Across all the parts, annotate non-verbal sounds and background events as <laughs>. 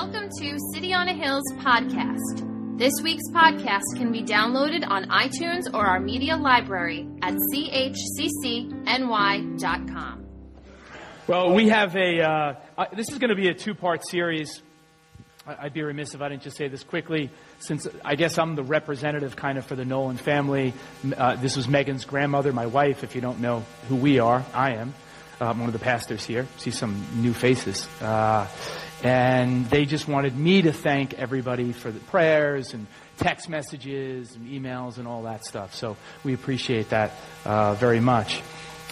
Welcome to City on a Hill's podcast. This week's podcast can be downloaded on iTunes or our media library at chccny.com. Well, we have a, uh, uh, this is going to be a two part series. I- I'd be remiss if I didn't just say this quickly, since I guess I'm the representative kind of for the Nolan family. Uh, this was Megan's grandmother, my wife, if you don't know who we are. I am. Uh, I'm one of the pastors here. See some new faces. And they just wanted me to thank everybody for the prayers and text messages and emails and all that stuff. So we appreciate that uh, very much.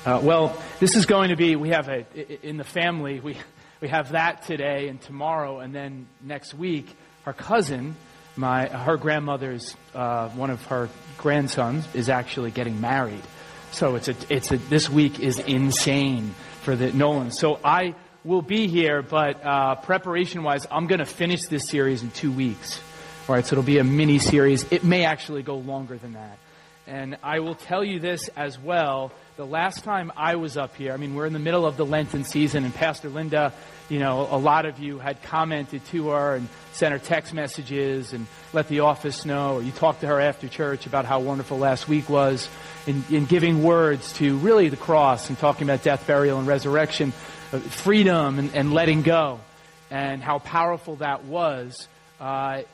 Uh, well, this is going to be, we have a, in the family, we, we have that today and tomorrow, and then next week, her cousin, my, her grandmother's, uh, one of her grandsons is actually getting married. So it's a, it's a, this week is insane for the Nolans. So I will be here, but, uh, preparation wise, I'm going to finish this series in two weeks. All right, so it'll be a mini series. It may actually go longer than that. And I will tell you this as well. The last time I was up here, I mean, we're in the middle of the Lenten season, and Pastor Linda, you know, a lot of you had commented to her and sent her text messages and let the office know, or you talked to her after church about how wonderful last week was in, in giving words to really the cross and talking about death, burial, and resurrection, freedom, and, and letting go, and how powerful that was. Uh, I,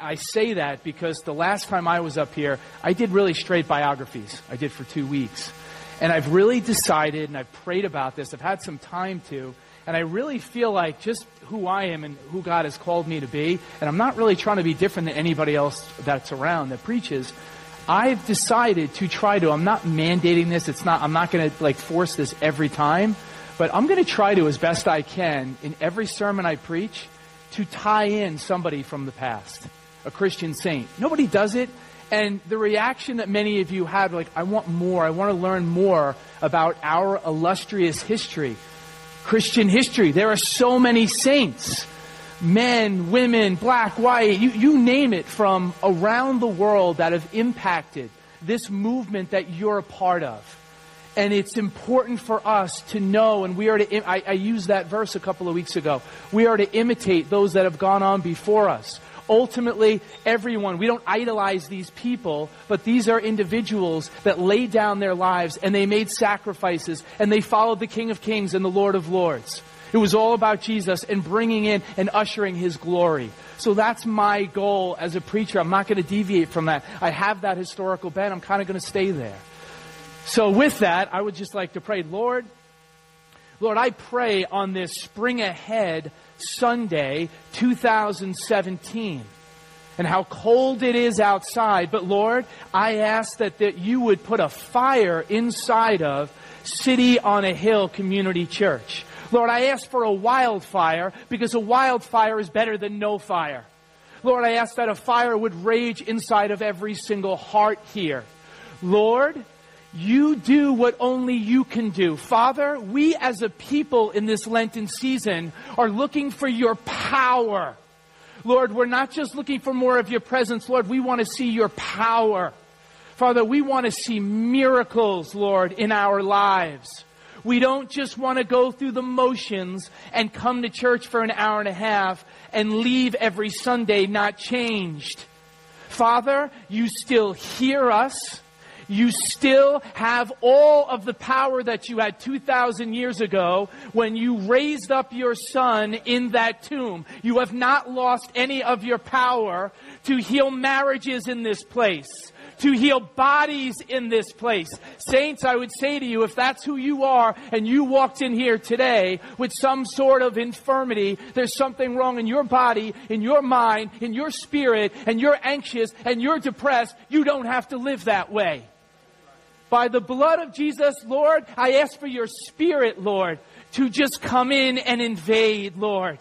I say that because the last time I was up here, I did really straight biographies. I did for two weeks. And I've really decided, and I've prayed about this, I've had some time to, and I really feel like just who I am and who God has called me to be, and I'm not really trying to be different than anybody else that's around that preaches. I've decided to try to, I'm not mandating this, it's not, I'm not going to like force this every time, but I'm going to try to, as best I can, in every sermon I preach, to tie in somebody from the past, a Christian saint. Nobody does it. And the reaction that many of you had, like, I want more, I want to learn more about our illustrious history, Christian history. There are so many saints, men, women, black, white, you, you name it, from around the world that have impacted this movement that you're a part of. And it's important for us to know, and we are to, I, I used that verse a couple of weeks ago. We are to imitate those that have gone on before us. Ultimately, everyone, we don't idolize these people, but these are individuals that laid down their lives and they made sacrifices and they followed the King of Kings and the Lord of Lords. It was all about Jesus and bringing in and ushering His glory. So that's my goal as a preacher. I'm not going to deviate from that. I have that historical bent. I'm kind of going to stay there. So with that, I would just like to pray, Lord, Lord, I pray on this spring ahead Sunday 2017 and how cold it is outside. But Lord, I ask that, that you would put a fire inside of City on a Hill Community Church. Lord, I ask for a wildfire because a wildfire is better than no fire. Lord, I ask that a fire would rage inside of every single heart here. Lord, you do what only you can do. Father, we as a people in this Lenten season are looking for your power. Lord, we're not just looking for more of your presence. Lord, we want to see your power. Father, we want to see miracles, Lord, in our lives. We don't just want to go through the motions and come to church for an hour and a half and leave every Sunday not changed. Father, you still hear us. You still have all of the power that you had 2,000 years ago when you raised up your son in that tomb. You have not lost any of your power to heal marriages in this place to heal bodies in this place. Saints, I would say to you, if that's who you are and you walked in here today with some sort of infirmity, there's something wrong in your body, in your mind, in your spirit, and you're anxious and you're depressed, you don't have to live that way. By the blood of Jesus, Lord, I ask for your spirit, Lord, to just come in and invade, Lord.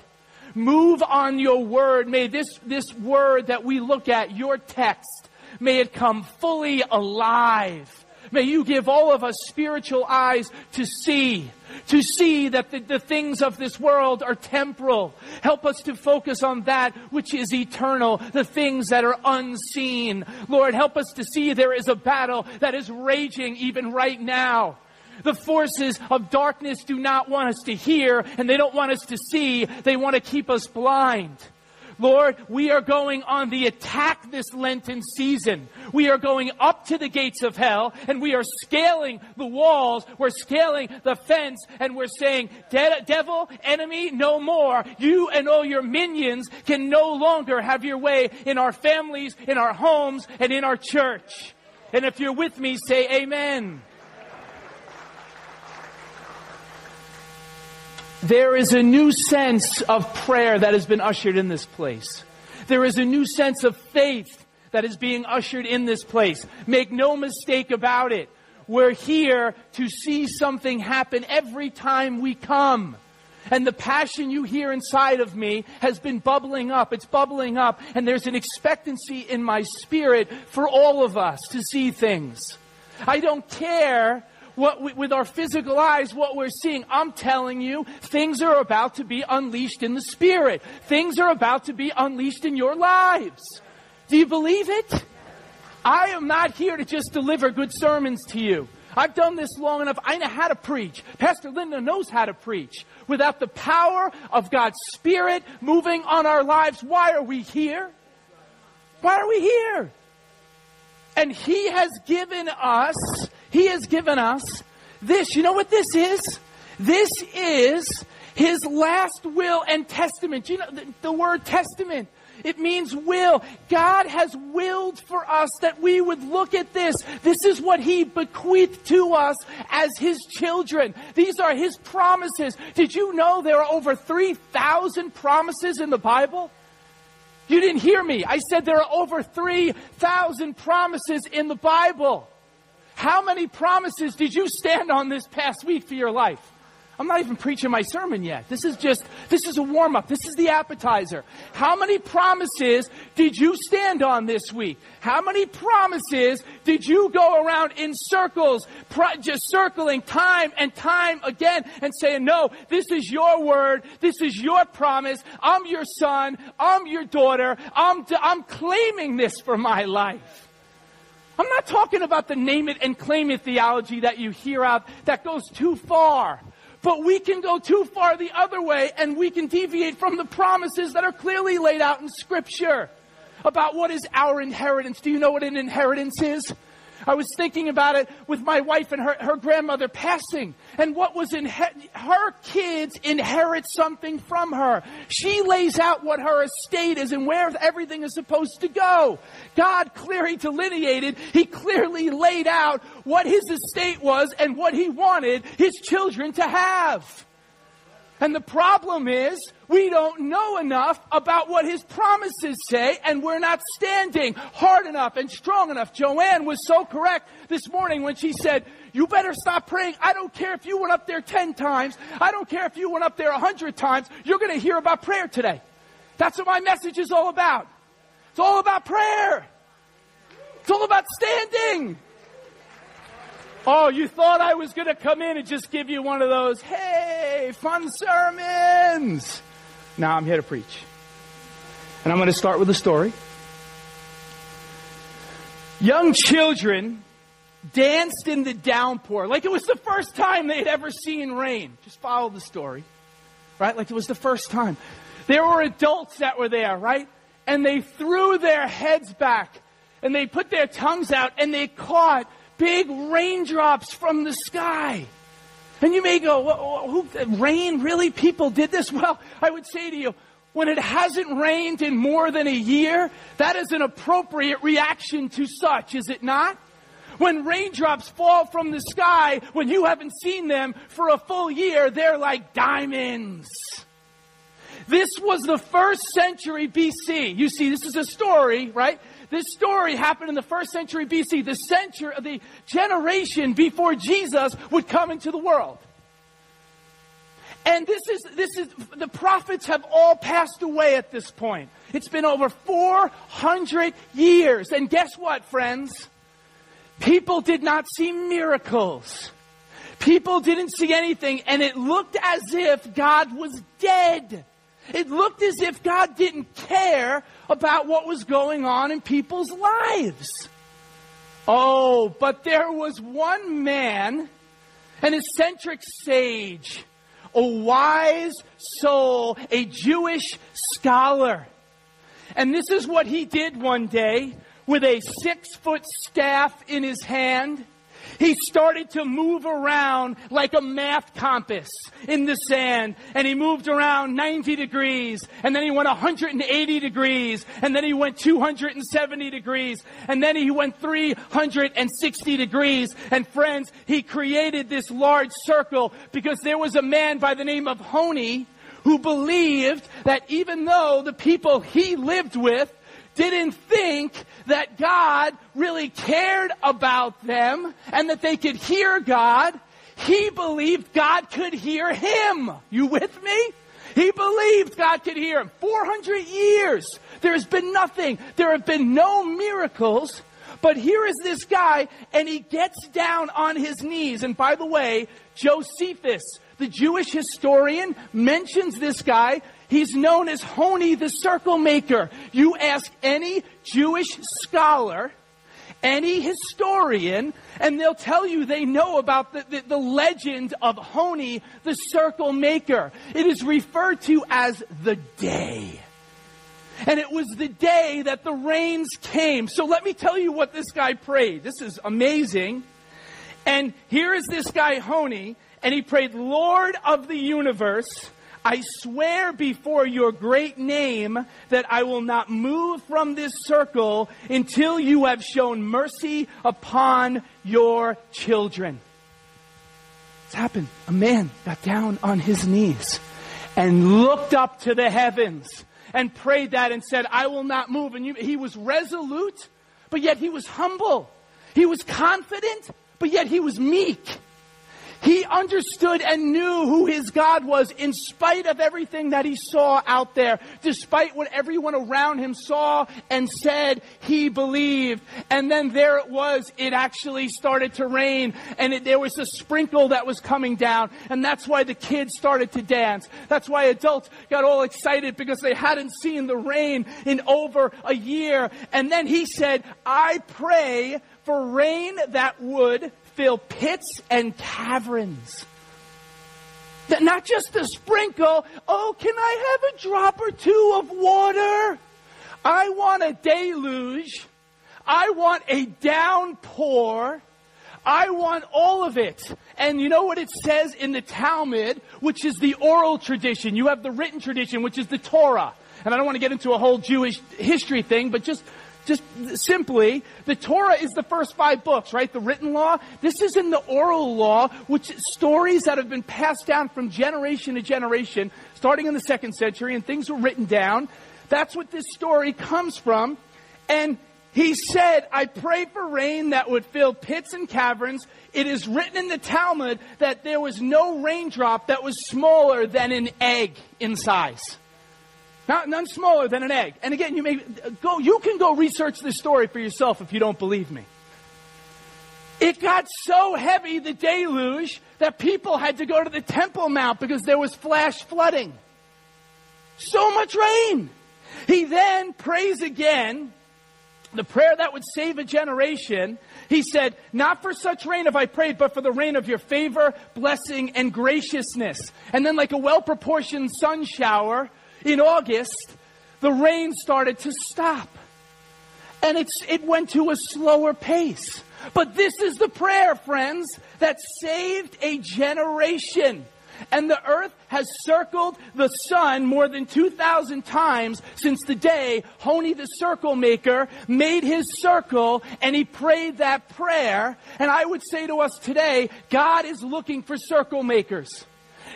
Move on your word. May this, this word that we look at, your text, may it come fully alive. May you give all of us spiritual eyes to see, to see that the, the, things of this world are temporal. Help us to focus on that which is eternal, the things that are unseen. Lord, help us to see there is a battle that is raging even right now. The forces of darkness do not want us to hear and they don't want us to see. They want to keep us blind. Lord, we are going on the attack this Lenten season. We are going up to the gates of hell and we are scaling the walls. We're scaling the fence and we're saying, De- devil, enemy, no more. You and all your minions can no longer have your way in our families, in our homes, and in our church. And if you're with me, say amen. There is a new sense of prayer that has been ushered in this place. There is a new sense of faith that is being ushered in this place. Make no mistake about it. We're here to see something happen every time we come. And the passion you hear inside of me has been bubbling up. It's bubbling up. And there's an expectancy in my spirit for all of us to see things. I don't care what we, with our physical eyes, what we're seeing. I'm telling you, things are about to be unleashed in the spirit. Things are about to be unleashed in your lives. Do you believe it? I am not here to just deliver good sermons to you. I've done this long enough. I know how to preach. Pastor Linda knows how to preach. Without the power of God's Spirit moving on our lives, why are we here? Why are we here? And He has given us he has given us this. You know what this is? This is His last will and testament. You know, the, the word testament. It means will. God has willed for us that we would look at this. This is what He bequeathed to us as His children. These are His promises. Did you know there are over 3,000 promises in the Bible? You didn't hear me. I said there are over 3,000 promises in the Bible. How many promises did you stand on this past week for your life? I'm not even preaching my sermon yet. This is just, this is a warm up. This is the appetizer. How many promises did you stand on this week? How many promises did you go around in circles, just circling time and time again and saying, no, this is your word. This is your promise. I'm your son. I'm your daughter. I'm, I'm claiming this for my life. I'm not talking about the name it and claim it theology that you hear out that goes too far. But we can go too far the other way and we can deviate from the promises that are clearly laid out in Scripture about what is our inheritance. Do you know what an inheritance is? I was thinking about it with my wife and her, her grandmother passing. And what was in her kids inherit something from her. She lays out what her estate is and where everything is supposed to go. God clearly delineated, He clearly laid out what His estate was and what He wanted His children to have. And the problem is, we don't know enough about what his promises say, and we're not standing hard enough and strong enough. Joanne was so correct this morning when she said, You better stop praying. I don't care if you went up there 10 times, I don't care if you went up there 100 times, you're going to hear about prayer today. That's what my message is all about. It's all about prayer, it's all about standing. Oh, you thought I was going to come in and just give you one of those, hey, fun sermons. Now I'm here to preach. And I'm going to start with a story. Young children danced in the downpour like it was the first time they had ever seen rain. Just follow the story, right? Like it was the first time. There were adults that were there, right? And they threw their heads back and they put their tongues out and they caught big raindrops from the sky. And you may go, who, rain? Really? People did this? <laughs> Well, I would say to you, when it hasn't rained in more than a year, that is an appropriate reaction to such, is it not? When raindrops fall from the sky, when you haven't seen them for a full year, they're like diamonds. This was the first century BC. You see, this is a story, right? This story happened in the first century BC, the century, the generation before Jesus would come into the world. And this is, this is, the prophets have all passed away at this point. It's been over 400 years. And guess what, friends? People did not see miracles. People didn't see anything, and it looked as if God was dead. It looked as if God didn't care about what was going on in people's lives. Oh, but there was one man, an eccentric sage, a wise soul, a Jewish scholar. And this is what he did one day with a six foot staff in his hand. He started to move around like a math compass in the sand. And he moved around 90 degrees. And then he went 180 degrees. And then he went 270 degrees. And then he went 360 degrees. And friends, he created this large circle because there was a man by the name of Honi who believed that even though the people he lived with didn't think that God really cared about them and that they could hear God. He believed God could hear him. You with me? He believed God could hear him. 400 years. There has been nothing. There have been no miracles. But here is this guy, and he gets down on his knees. And by the way, Josephus, the Jewish historian, mentions this guy He's known as Honi the circle maker. You ask any Jewish scholar, any historian, and they'll tell you they know about the, the, the, legend of Honi the circle maker. It is referred to as the day. And it was the day that the rains came. So let me tell you what this guy prayed. This is amazing. And here is this guy, Honi, and he prayed, Lord of the universe, I swear before your great name that I will not move from this circle until you have shown mercy upon your children. It's happened. A man got down on his knees and looked up to the heavens and prayed that and said, I will not move. And you, he was resolute, but yet he was humble. He was confident, but yet he was meek. He understood and knew who his God was in spite of everything that he saw out there, despite what everyone around him saw and said he believed. And then there it was. It actually started to rain and it, there was a sprinkle that was coming down. And that's why the kids started to dance. That's why adults got all excited because they hadn't seen the rain in over a year. And then he said, I pray for rain that would fill pits and caverns. Not just a sprinkle. Oh, can I have a drop or two of water? I want a deluge. I want a downpour. I want all of it. And you know what it says in the Talmud, which is the oral tradition. You have the written tradition, which is the Torah. And I don't want to get into a whole Jewish history thing, but just just simply, the Torah is the first five books, right? The written law. This is in the oral law, which stories that have been passed down from generation to generation, starting in the second century, and things were written down. That's what this story comes from. And he said, I pray for rain that would fill pits and caverns. It is written in the Talmud that there was no raindrop that was smaller than an egg in size. Not, none smaller than an egg. And again, you may go, you can go research this story for yourself if you don't believe me. It got so heavy, the deluge, that people had to go to the Temple Mount because there was flash flooding. So much rain. He then prays again, the prayer that would save a generation. He said, Not for such rain have I prayed, but for the rain of your favor, blessing, and graciousness. And then, like a well proportioned sun shower, in August, the rain started to stop. And it's, it went to a slower pace. But this is the prayer, friends, that saved a generation. And the earth has circled the sun more than 2,000 times since the day Honi the circle maker made his circle and he prayed that prayer. And I would say to us today, God is looking for circle makers.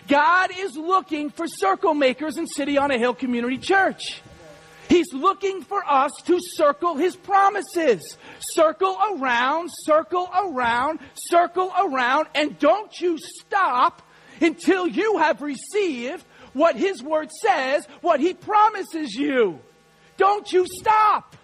God is looking for circle makers in City on a Hill Community Church. He's looking for us to circle His promises. Circle around, circle around, circle around, and don't you stop until you have received what His Word says, what He promises you. Don't you stop.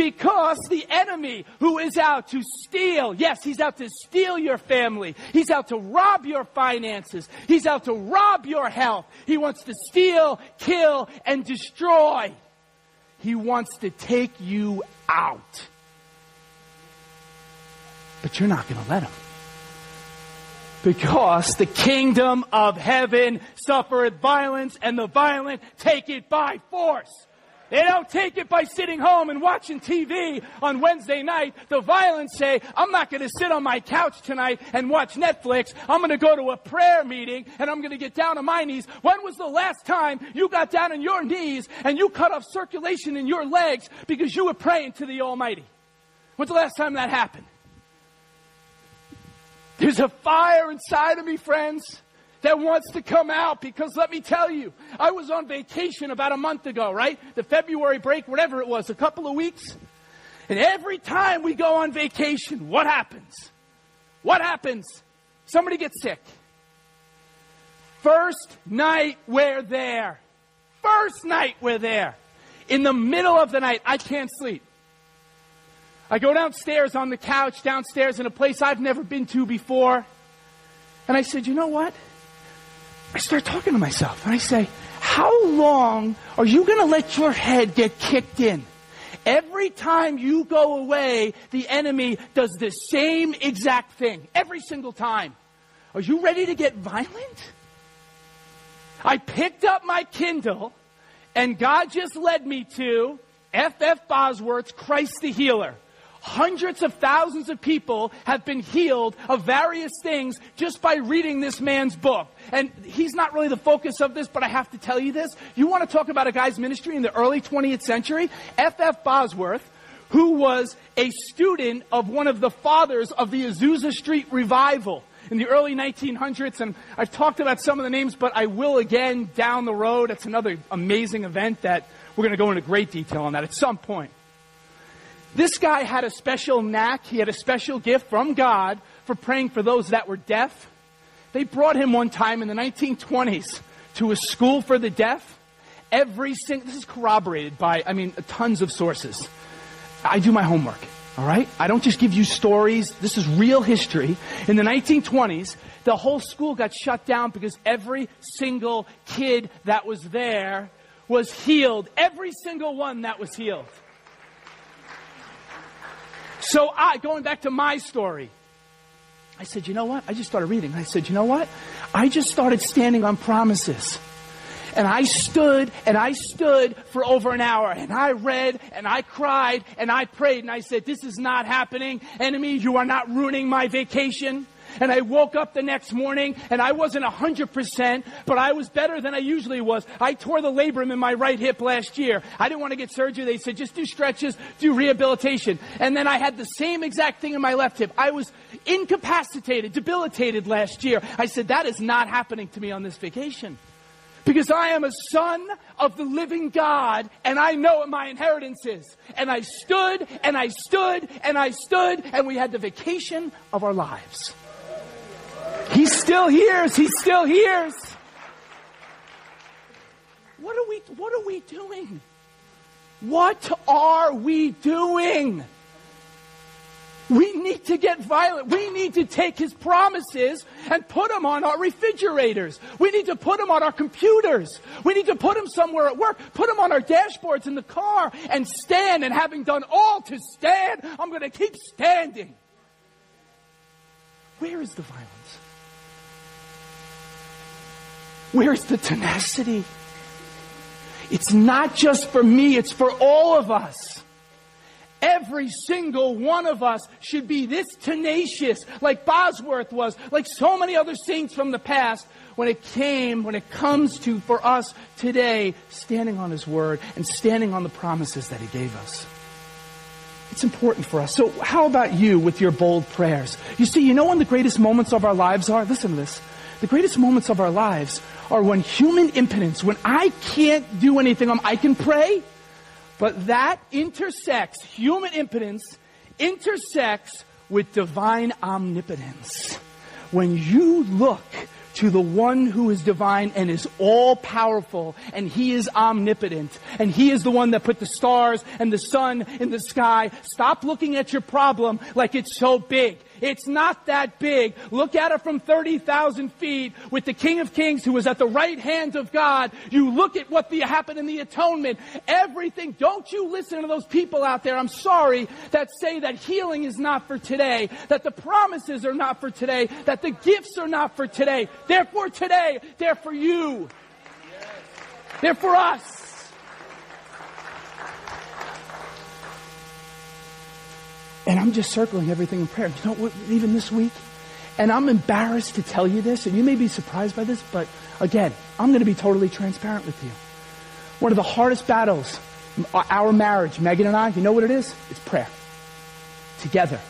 Because the enemy who is out to steal, yes, he's out to steal your family. He's out to rob your finances. He's out to rob your health. He wants to steal, kill, and destroy. He wants to take you out. But you're not going to let him. Because the kingdom of heaven suffereth violence, and the violent take it by force. They don't take it by sitting home and watching TV on Wednesday night. The violent say, I'm not going to sit on my couch tonight and watch Netflix. I'm going to go to a prayer meeting and I'm going to get down on my knees. When was the last time you got down on your knees and you cut off circulation in your legs because you were praying to the Almighty? When's the last time that happened? There's a fire inside of me, friends that wants to come out because let me tell you, I was on vacation about a month ago, right? The February break, whatever it was, a couple of weeks. And every time we go on vacation, what happens? What happens? Somebody gets sick. First night we're there. First night we're there. In the middle of the night, I can't sleep. I go downstairs on the couch, downstairs in a place I've never been to before. And I said, you know what? I start talking to myself and I say, how long are you going to let your head get kicked in? Every time you go away, the enemy does the same exact thing. Every single time. Are you ready to get violent? I picked up my Kindle and God just led me to F.F. Bosworth's Christ the Healer. Hundreds of thousands of people have been healed of various things just by reading this man's book. And he's not really the focus of this, but I have to tell you this. You want to talk about a guy's ministry in the early 20th century? F.F. Bosworth, who was a student of one of the fathers of the Azusa Street revival in the early 1900s. And I've talked about some of the names, but I will again down the road. It's another amazing event that we're going to go into great detail on that at some point. This guy had a special knack, he had a special gift from God for praying for those that were deaf. They brought him one time in the 1920s to a school for the deaf. Every single, this is corroborated by, I mean, tons of sources. I do my homework, all right? I don't just give you stories. This is real history. In the 1920s, the whole school got shut down because every single kid that was there was healed. Every single one that was healed. So I, going back to my story, I said, you know what? I just started reading. I said, you know what? I just started standing on promises. And I stood and I stood for over an hour and I read and I cried and I prayed and I said, this is not happening. Enemy, you are not ruining my vacation. And I woke up the next morning and I wasn't 100%, but I was better than I usually was. I tore the labrum in my right hip last year. I didn't want to get surgery. They said, just do stretches, do rehabilitation. And then I had the same exact thing in my left hip. I was incapacitated, debilitated last year. I said, that is not happening to me on this vacation. Because I am a son of the living God and I know what my inheritance is. And I stood and I stood and I stood and we had the vacation of our lives. He still hears. He still hears. What are we, what are we doing? What are we doing? We need to get violent. We need to take his promises and put them on our refrigerators. We need to put them on our computers. We need to put them somewhere at work. Put them on our dashboards in the car and stand. And having done all to stand, I'm going to keep standing. Where is the violence? Where's the tenacity? It's not just for me, it's for all of us. Every single one of us should be this tenacious, like Bosworth was, like so many other saints from the past, when it came, when it comes to, for us today, standing on His Word and standing on the promises that He gave us. It's important for us. So, how about you with your bold prayers? You see, you know when the greatest moments of our lives are? Listen to this. The greatest moments of our lives are when human impotence, when I can't do anything, um, I can pray, but that intersects, human impotence intersects with divine omnipotence. When you look to the one who is divine and is all powerful and he is omnipotent and he is the one that put the stars and the sun in the sky. Stop looking at your problem like it's so big. It's not that big. Look at it from 30,000 feet with the King of Kings who was at the right hand of God. You look at what the, happened in the atonement. Everything. Don't you listen to those people out there, I'm sorry, that say that healing is not for today, that the promises are not for today, that the gifts are not for today. They're for today. They're for you. They're for us. And I'm just circling everything in prayer. You know what, even this week? And I'm embarrassed to tell you this, and you may be surprised by this, but again, I'm going to be totally transparent with you. One of the hardest battles, uh, our marriage, Megan and I, you know what it is? It's prayer. Together.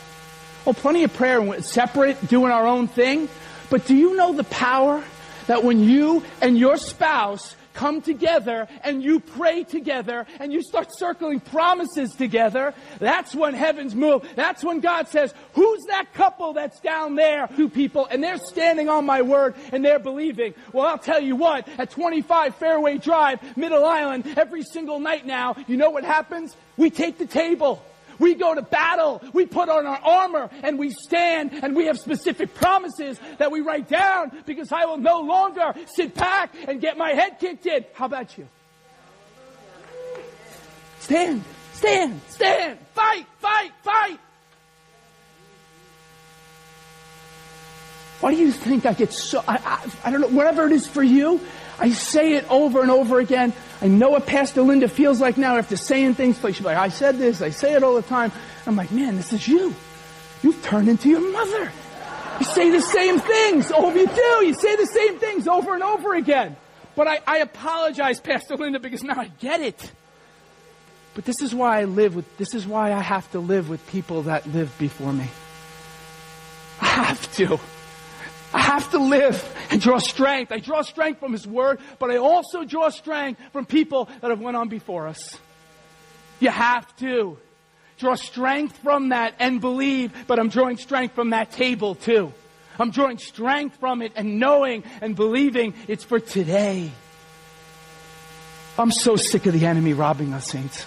Oh, plenty of prayer, separate, doing our own thing. But do you know the power that when you and your spouse come together and you pray together and you start circling promises together, that's when heavens move. That's when God says, who's that couple that's down there? Two people and they're standing on my word and they're believing. Well, I'll tell you what, at 25 Fairway Drive, Middle Island, every single night now, you know what happens? We take the table. We go to battle. We put on our armor and we stand and we have specific promises that we write down because I will no longer sit back and get my head kicked in. How about you? Stand, stand, stand, fight, fight, fight. Why do you think I get so, I, I, I don't know, whatever it is for you, I say it over and over again. I know what Pastor Linda feels like now after saying things. Like she's like, I said this, I say it all the time. I'm like, man, this is you. You've turned into your mother. You say the same things. Oh, you do. You say the same things over and over again. But I, I apologize, Pastor Linda, because now I get it. But this is why I live with, this is why I have to live with people that live before me. I have to. I have to live and draw strength. I draw strength from His Word, but I also draw strength from people that have went on before us. You have to. Draw strength from that and believe, but I'm drawing strength from that table too. I'm drawing strength from it and knowing and believing it's for today. I'm so sick of the enemy robbing us, saints.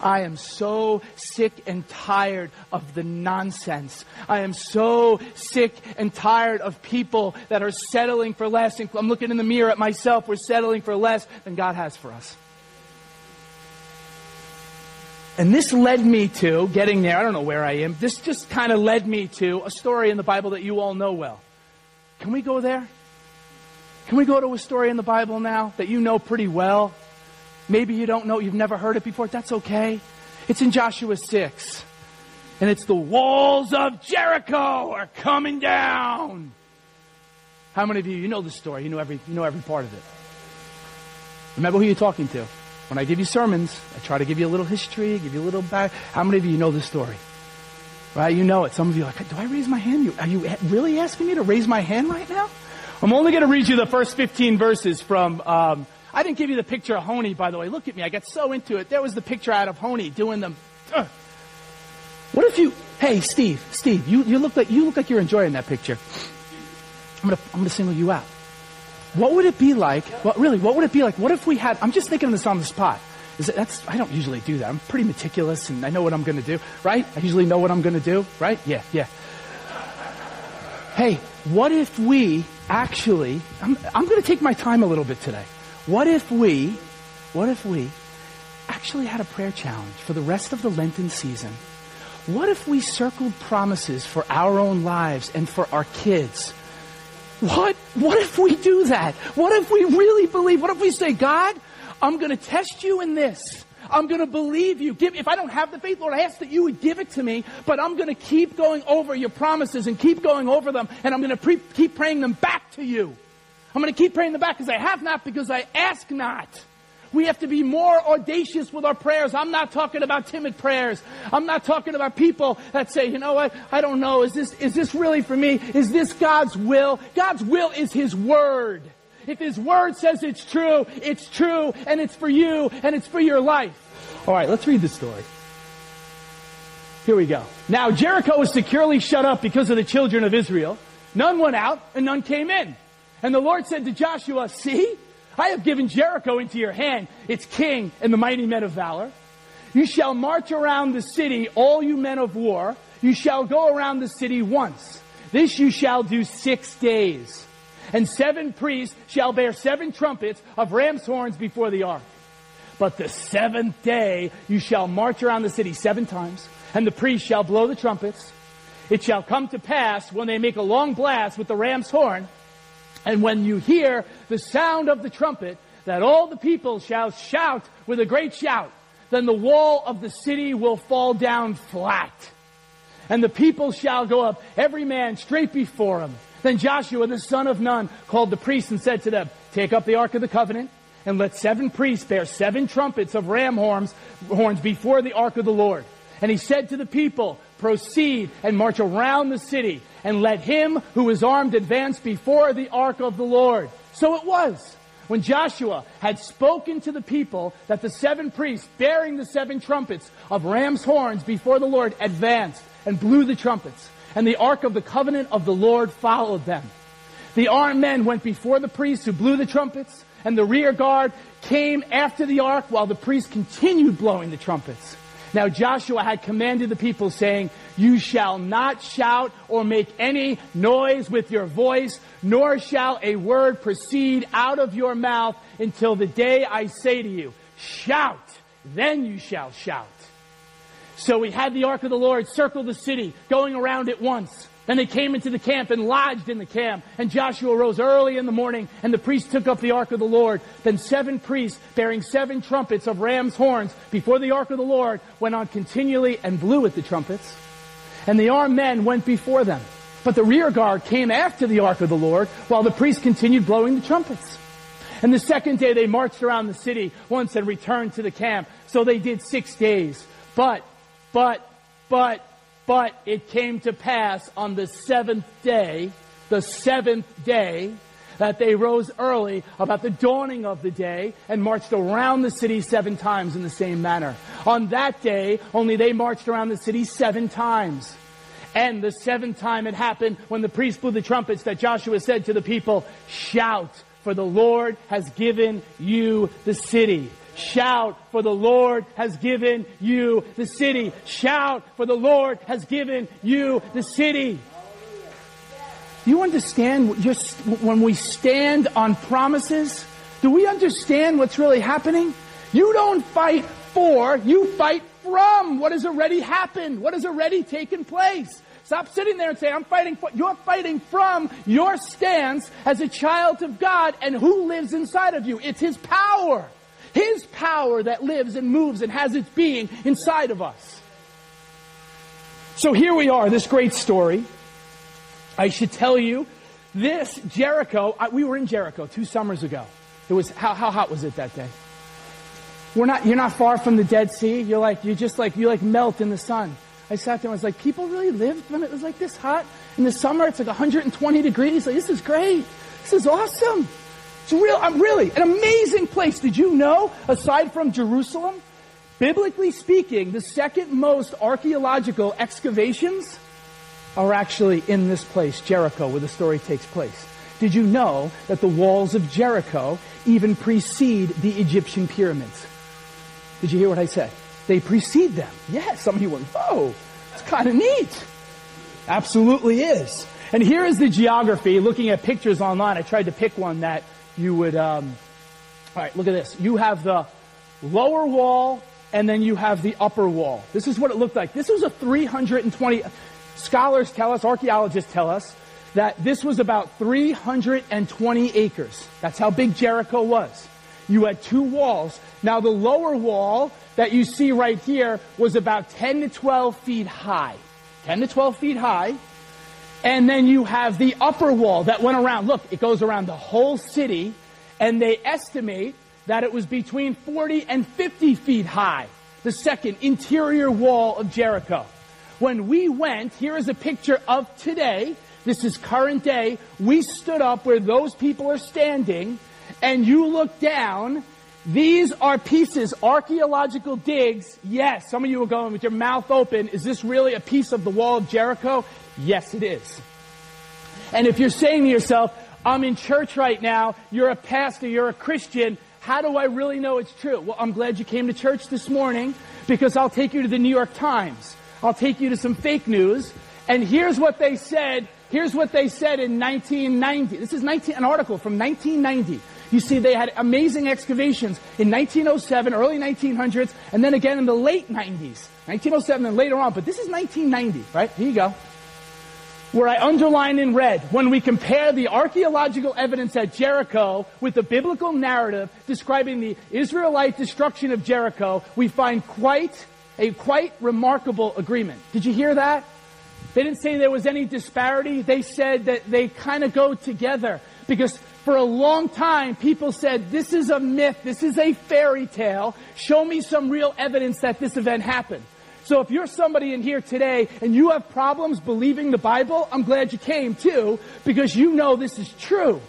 I am so sick and tired of the nonsense. I am so sick and tired of people that are settling for less. I'm looking in the mirror at myself. We're settling for less than God has for us. And this led me to getting there. I don't know where I am. This just kind of led me to a story in the Bible that you all know well. Can we go there? Can we go to a story in the Bible now that you know pretty well? Maybe you don't know, you've never heard it before. That's okay. It's in Joshua 6. And it's the walls of Jericho are coming down. How many of you, you know the story, you know every, you know every part of it. Remember who you're talking to. When I give you sermons, I try to give you a little history, give you a little back. How many of you know the story? Right? You know it. Some of you are like, do I raise my hand? Are you really asking me to raise my hand right now? I'm only going to read you the first 15 verses from um, I didn't give you the picture of Honi, by the way. Look at me. I got so into it. There was the picture out of Honi doing them. Uh. What if you, hey, Steve, Steve, you, you look like, you look like you're enjoying that picture. I'm gonna, I'm gonna single you out. What would it be like, what, really, what would it be like? What if we had, I'm just thinking of this on the spot. Is it, that's, I don't usually do that. I'm pretty meticulous and I know what I'm gonna do, right? I usually know what I'm gonna do, right? Yeah, yeah. Hey, what if we actually, I'm, I'm gonna take my time a little bit today. What if we, what if we actually had a prayer challenge for the rest of the Lenten season? What if we circled promises for our own lives and for our kids? What, what if we do that? What if we really believe? What if we say, God, I'm going to test you in this. I'm going to believe you. Give, if I don't have the faith, Lord, I ask that you would give it to me, but I'm going to keep going over your promises and keep going over them, and I'm going to pre- keep praying them back to you. I'm going to keep praying the back because I have not, because I ask not. We have to be more audacious with our prayers. I'm not talking about timid prayers. I'm not talking about people that say, you know what? I don't know. Is this, is this really for me? Is this God's will? God's will is His Word. If His Word says it's true, it's true, and it's for you, and it's for your life. All right, let's read the story. Here we go. Now Jericho was securely shut up because of the children of Israel. None went out and none came in. And the Lord said to Joshua, See, I have given Jericho into your hand, its king and the mighty men of valor. You shall march around the city, all you men of war. You shall go around the city once. This you shall do six days. And seven priests shall bear seven trumpets of ram's horns before the ark. But the seventh day you shall march around the city seven times, and the priests shall blow the trumpets. It shall come to pass when they make a long blast with the ram's horn, and when you hear the sound of the trumpet, that all the people shall shout with a great shout. Then the wall of the city will fall down flat. And the people shall go up, every man straight before him. Then Joshua, the son of Nun, called the priests and said to them, Take up the ark of the covenant, and let seven priests bear seven trumpets of ram horns, horns before the ark of the Lord. And he said to the people, Proceed and march around the city, and let him who is armed advance before the ark of the Lord. So it was when Joshua had spoken to the people that the seven priests bearing the seven trumpets of ram's horns before the Lord advanced and blew the trumpets, and the ark of the covenant of the Lord followed them. The armed men went before the priests who blew the trumpets, and the rear guard came after the ark while the priests continued blowing the trumpets. Now Joshua had commanded the people saying, You shall not shout or make any noise with your voice, nor shall a word proceed out of your mouth until the day I say to you, Shout, then you shall shout. So we had the ark of the Lord circle the city, going around it once. Then they came into the camp and lodged in the camp. And Joshua rose early in the morning, and the priests took up the ark of the Lord. Then seven priests, bearing seven trumpets of ram's horns before the ark of the Lord, went on continually and blew at the trumpets. And the armed men went before them. But the rear guard came after the ark of the Lord, while the priests continued blowing the trumpets. And the second day they marched around the city once and returned to the camp. So they did six days. But, but, but, but it came to pass on the seventh day, the seventh day, that they rose early about the dawning of the day and marched around the city seven times in the same manner. On that day, only they marched around the city seven times. And the seventh time it happened when the priest blew the trumpets that Joshua said to the people, shout, for the Lord has given you the city. Shout, for the Lord has given you the city. Shout, for the Lord has given you the city. You understand just when we stand on promises? Do we understand what's really happening? You don't fight for, you fight from what has already happened, what has already taken place. Stop sitting there and say, I'm fighting for, you're fighting from your stance as a child of God and who lives inside of you. It's His power. His power that lives and moves and has its being inside of us. So here we are, this great story. I should tell you, this Jericho, we were in Jericho two summers ago. It was, how, how hot was it that day? We're not, you're not far from the Dead Sea. You're like, you just like, you like melt in the sun. I sat there and I was like, people really lived when it was like this hot? In the summer, it's like 120 degrees. Like, this is great. This is awesome. It's real, I'm really an amazing place. Did you know, aside from Jerusalem, biblically speaking, the second most archaeological excavations are actually in this place, Jericho, where the story takes place. Did you know that the walls of Jericho even precede the Egyptian pyramids? Did you hear what I said? They precede them. Yes, some of you went, whoa, it's kind of neat. Absolutely is. And here is the geography. Looking at pictures online, I tried to pick one that you would, um, all right, look at this. You have the lower wall and then you have the upper wall. This is what it looked like. This was a 320, scholars tell us, archaeologists tell us, that this was about 320 acres. That's how big Jericho was. You had two walls. Now the lower wall that you see right here was about 10 to 12 feet high. 10 to 12 feet high. And then you have the upper wall that went around. Look, it goes around the whole city, and they estimate that it was between 40 and 50 feet high. The second interior wall of Jericho. When we went, here is a picture of today. This is current day. We stood up where those people are standing, and you look down. These are pieces, archaeological digs. Yes, some of you are going with your mouth open. Is this really a piece of the wall of Jericho? Yes, it is. And if you're saying to yourself, I'm in church right now, you're a pastor, you're a Christian, how do I really know it's true? Well, I'm glad you came to church this morning because I'll take you to the New York Times. I'll take you to some fake news. And here's what they said. Here's what they said in 1990. This is 19, an article from 1990. You see, they had amazing excavations in 1907, early 1900s, and then again in the late 90s. 1907 and later on, but this is 1990, right? Here you go. Where I underline in red, when we compare the archaeological evidence at Jericho with the biblical narrative describing the Israelite destruction of Jericho, we find quite a quite remarkable agreement. Did you hear that? They didn't say there was any disparity. They said that they kind of go together because for a long time people said this is a myth, this is a fairy tale. Show me some real evidence that this event happened. So if you're somebody in here today and you have problems believing the Bible, I'm glad you came too, because you know this is true.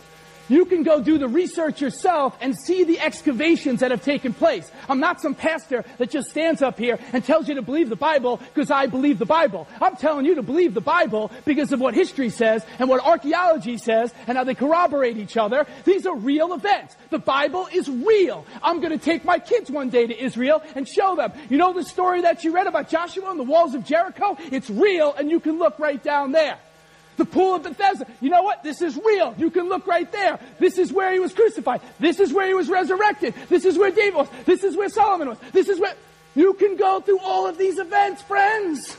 You can go do the research yourself and see the excavations that have taken place. I'm not some pastor that just stands up here and tells you to believe the Bible because I believe the Bible. I'm telling you to believe the Bible because of what history says and what archaeology says and how they corroborate each other. These are real events. The Bible is real. I'm going to take my kids one day to Israel and show them. You know the story that you read about Joshua and the walls of Jericho? It's real and you can look right down there. The pool of Bethesda. You know what? This is real. You can look right there. This is where he was crucified. This is where he was resurrected. This is where David was. This is where Solomon was. This is where. You can go through all of these events, friends.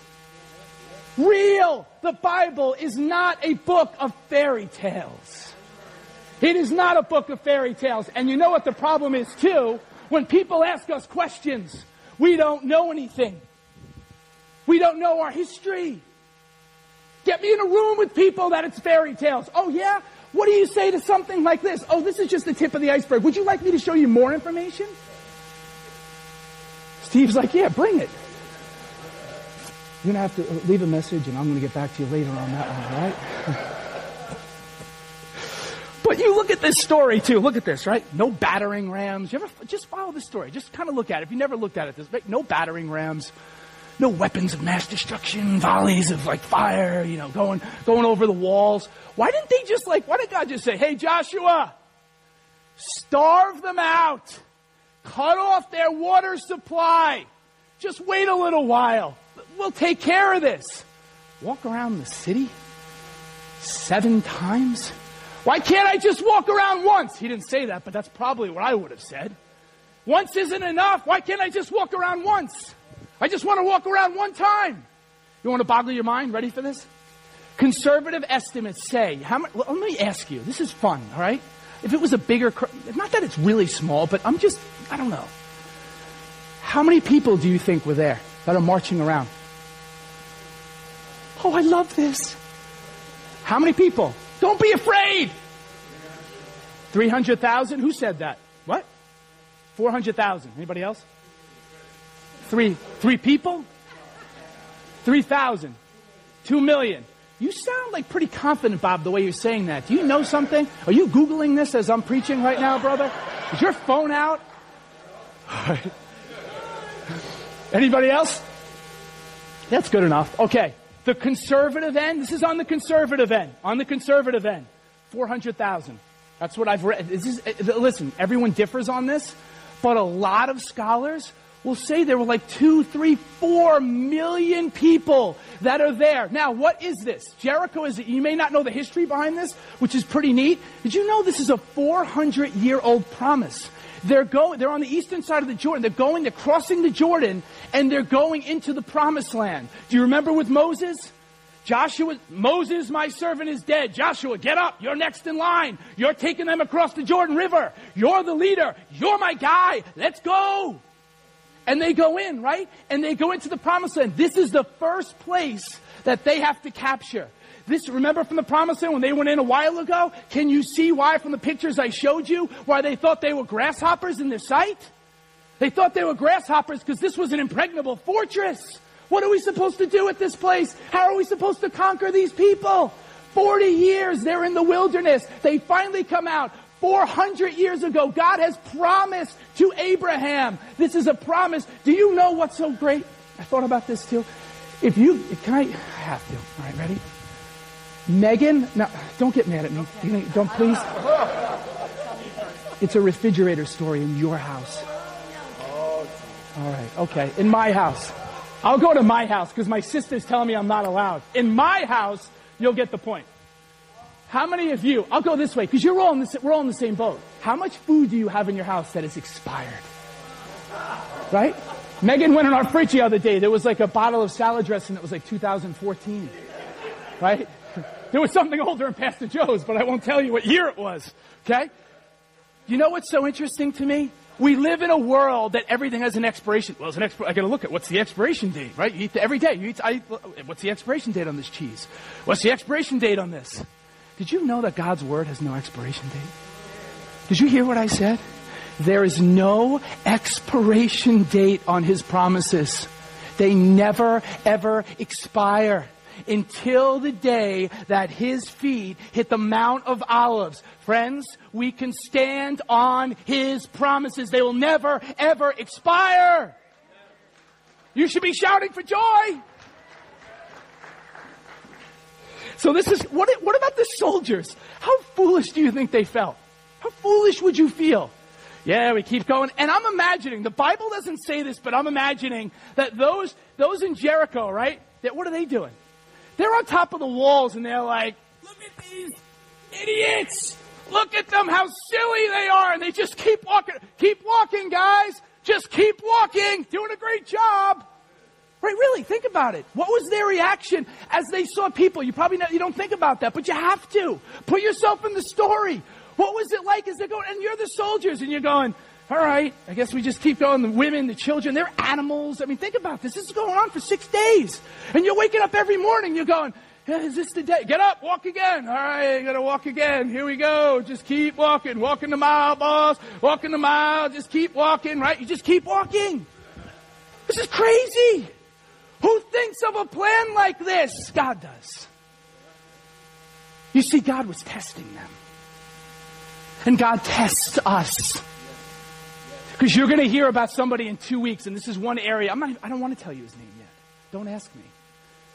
Real. The Bible is not a book of fairy tales. It is not a book of fairy tales. And you know what the problem is too? When people ask us questions, we don't know anything. We don't know our history. Get me in a room with people that it's fairy tales. Oh yeah? What do you say to something like this? Oh, this is just the tip of the iceberg. Would you like me to show you more information? Steve's like, yeah, bring it. You're going to have to uh, leave a message and I'm going to get back to you later on that one, right? <laughs> but you look at this story too. Look at this, right? No battering rams. You ever, just follow the story. Just kind of look at it. If you never looked at it, this, no battering rams no weapons of mass destruction, volleys of like fire, you know, going, going over the walls. Why didn't they just like, why did God just say, hey Joshua, starve them out, cut off their water supply, just wait a little while, we'll take care of this. Walk around the city seven times? Why can't I just walk around once? He didn't say that, but that's probably what I would have said. Once isn't enough. Why can't I just walk around once? I just want to walk around one time. You want to boggle your mind? Ready for this? Conservative estimates say, how much, let me ask you, this is fun, all right? If it was a bigger, not that it's really small, but I'm just, I don't know. How many people do you think were there that are marching around? Oh, I love this. How many people? Don't be afraid. 300,000? Who said that? What? 400,000. Anybody else? Three, three people? Three thousand? Two million? You sound like pretty confident, Bob, the way you're saying that. Do you know something? Are you Googling this as I'm preaching right now, brother? Is your phone out? <laughs> Anybody else? That's good enough. Okay. The conservative end, this is on the conservative end. On the conservative end. 400,000. That's what I've read. Is, uh, listen, everyone differs on this, but a lot of scholars will say there were like two, three, four million people that are there. Now, what is this? Jericho is, you may not know the history behind this, which is pretty neat. Did you know this is a 400 year old promise? They're going, they're on the eastern side of the Jordan. They're going, they're crossing the Jordan, and they're going into the promised land. Do you remember with Moses? Joshua, Moses, my servant, is dead. Joshua, get up. You're next in line. You're taking them across the Jordan River. You're the leader. You're my guy. Let's go. And they go in, right? And they go into the promised land. This is the first place that they have to capture. This, remember from the promised land when they went in a while ago? Can you see why from the pictures I showed you, why they thought they were grasshoppers in their sight? They thought they were grasshoppers because this was an impregnable fortress. What are we supposed to do at this place? How are we supposed to conquer these people? 40 years they're in the wilderness. They finally come out. 400 years ago, God has promised to Abraham. This is a promise. Do you know what's so great? I thought about this too. If you, can I, I have to. All right, ready? Megan, no, don't get mad at me. Don't please. It's a refrigerator story in your house. All right, okay, in my house. I'll go to my house because my sister's telling me I'm not allowed. In my house, you'll get the point. How many of you, I'll go this way because you're all in we're all in the same boat. How much food do you have in your house that is expired? Right? Megan went on our fridge the other day. There was like a bottle of salad dressing that was like 2014. Right? <laughs> There was something older in Pastor Joe's, but I won't tell you what year it was. Okay? You know what's so interesting to me? We live in a world that everything has an expiration. Well, it's an exp- I got to look at what's the expiration date, right? You eat the, every day. You eat. I, what's the expiration date on this cheese? What's the expiration date on this? Did you know that God's word has no expiration date? Did you hear what I said? There is no expiration date on His promises. They never ever expire until the day that his feet hit the Mount of Olives. Friends, we can stand on his promises. They will never, ever expire. You should be shouting for joy. So this is, what, what about the soldiers? How foolish do you think they felt? How foolish would you feel? Yeah, we keep going. And I'm imagining, the Bible doesn't say this, but I'm imagining that those, those in Jericho, right? That, what are they doing? They're on top of the walls and they're like, look at these idiots. Look at them, how silly they are. And they just keep walking. Keep walking, guys. Just keep walking. Doing a great job. Right, really, think about it. What was their reaction as they saw people? You probably know, you don't think about that, but you have to. Put yourself in the story. What was it like as they're going, and you're the soldiers, and you're going, all right, I guess we just keep going. The women, the children, they're animals. I mean, think about this. This is going on for six days. And you're waking up every morning, you're going, is this the day? Get up, walk again. All right, you gotta walk again. Here we go. Just keep walking. Walking the mile, boss. Walking the mile. Just keep walking, right? You just keep walking. This is crazy. Who thinks of a plan like this? God does. You see, God was testing them. And God tests us. Because you're going to hear about somebody in two weeks, and this is one area. I'm not, I don't want to tell you his name yet. Don't ask me.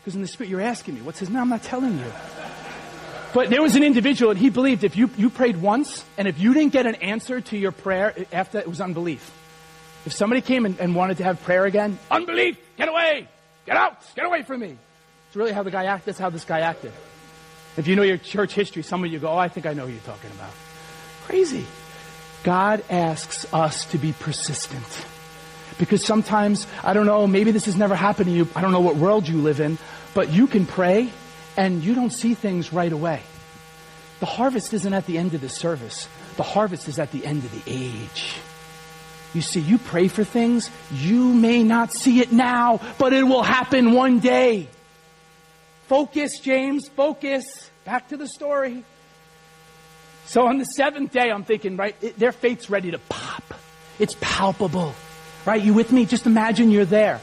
Because in the spirit, you're asking me, what's his name? I'm not telling you. But there was an individual, and he believed if you, you prayed once, and if you didn't get an answer to your prayer after, it was unbelief. If somebody came and, and wanted to have prayer again, unbelief, get away, get out, get away from me. It's really how the guy acted. That's how this guy acted. If you know your church history, some of you go, oh, I think I know who you're talking about. Crazy. God asks us to be persistent. Because sometimes, I don't know, maybe this has never happened to you. I don't know what world you live in, but you can pray and you don't see things right away. The harvest isn't at the end of the service. The harvest is at the end of the age. You see, you pray for things, you may not see it now, but it will happen one day. Focus, James, focus. Back to the story. So on the seventh day, I'm thinking, right, it, their faith's ready to pop. It's palpable. Right? You with me? Just imagine you're there.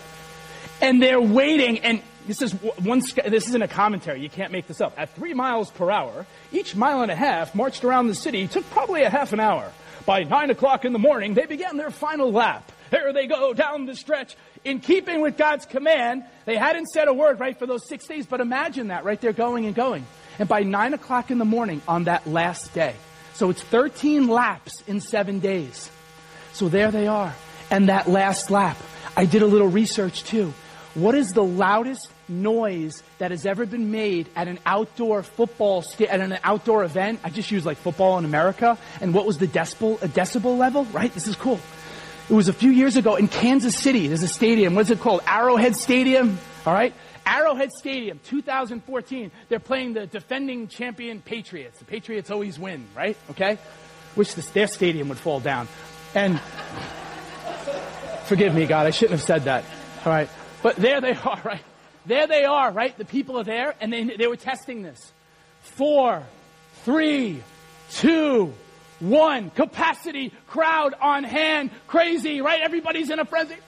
And they're waiting, and this is one, this isn't a commentary. You can't make this up. At three miles per hour, each mile and a half marched around the city took probably a half an hour. By nine o'clock in the morning, they began their final lap. There they go down the stretch. In keeping with God's command, they hadn't said a word, right, for those six days, but imagine that, right? They're going and going. And by 9 o'clock in the morning on that last day, so it's 13 laps in seven days. So there they are. And that last lap, I did a little research too. What is the loudest noise that has ever been made at an outdoor football sta- at an outdoor event? I just use like football in America. And what was the decibel a decibel level? Right? This is cool. It was a few years ago in Kansas City. There's a stadium. What's it called? Arrowhead Stadium. All right. Arrowhead Stadium, 2014. They're playing the defending champion Patriots. The Patriots always win, right? Okay? Wish this, their stadium would fall down. And <laughs> forgive me, God, I shouldn't have said that. All right. But there they <laughs> are, right? There they are, right? The people are there, and they, they were testing this. Four, three, two, one. Capacity, crowd on hand, crazy, right? Everybody's in a frenzy. <laughs>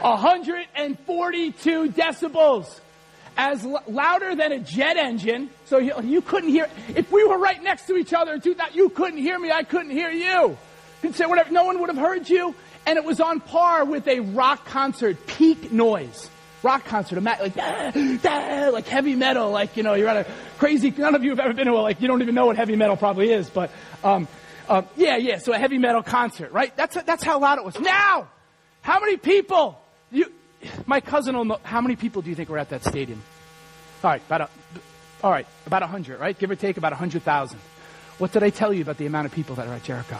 142 decibels. As l- louder than a jet engine. So you, you, couldn't hear, if we were right next to each other in 2000, you couldn't hear me, I couldn't hear you. You'd say whatever, no one would have heard you. And it was on par with a rock concert, peak noise. Rock concert, like, like heavy metal, like, you know, you're at a crazy, none of you have ever been to a, like, you don't even know what heavy metal probably is, but, um, um, yeah, yeah, so a heavy metal concert, right? That's, that's how loud it was. Now, How many people? You, my cousin will know. How many people do you think were at that stadium? All right, about a, all right, about a hundred, right? Give or take about a hundred thousand. What did I tell you about the amount of people that are at Jericho?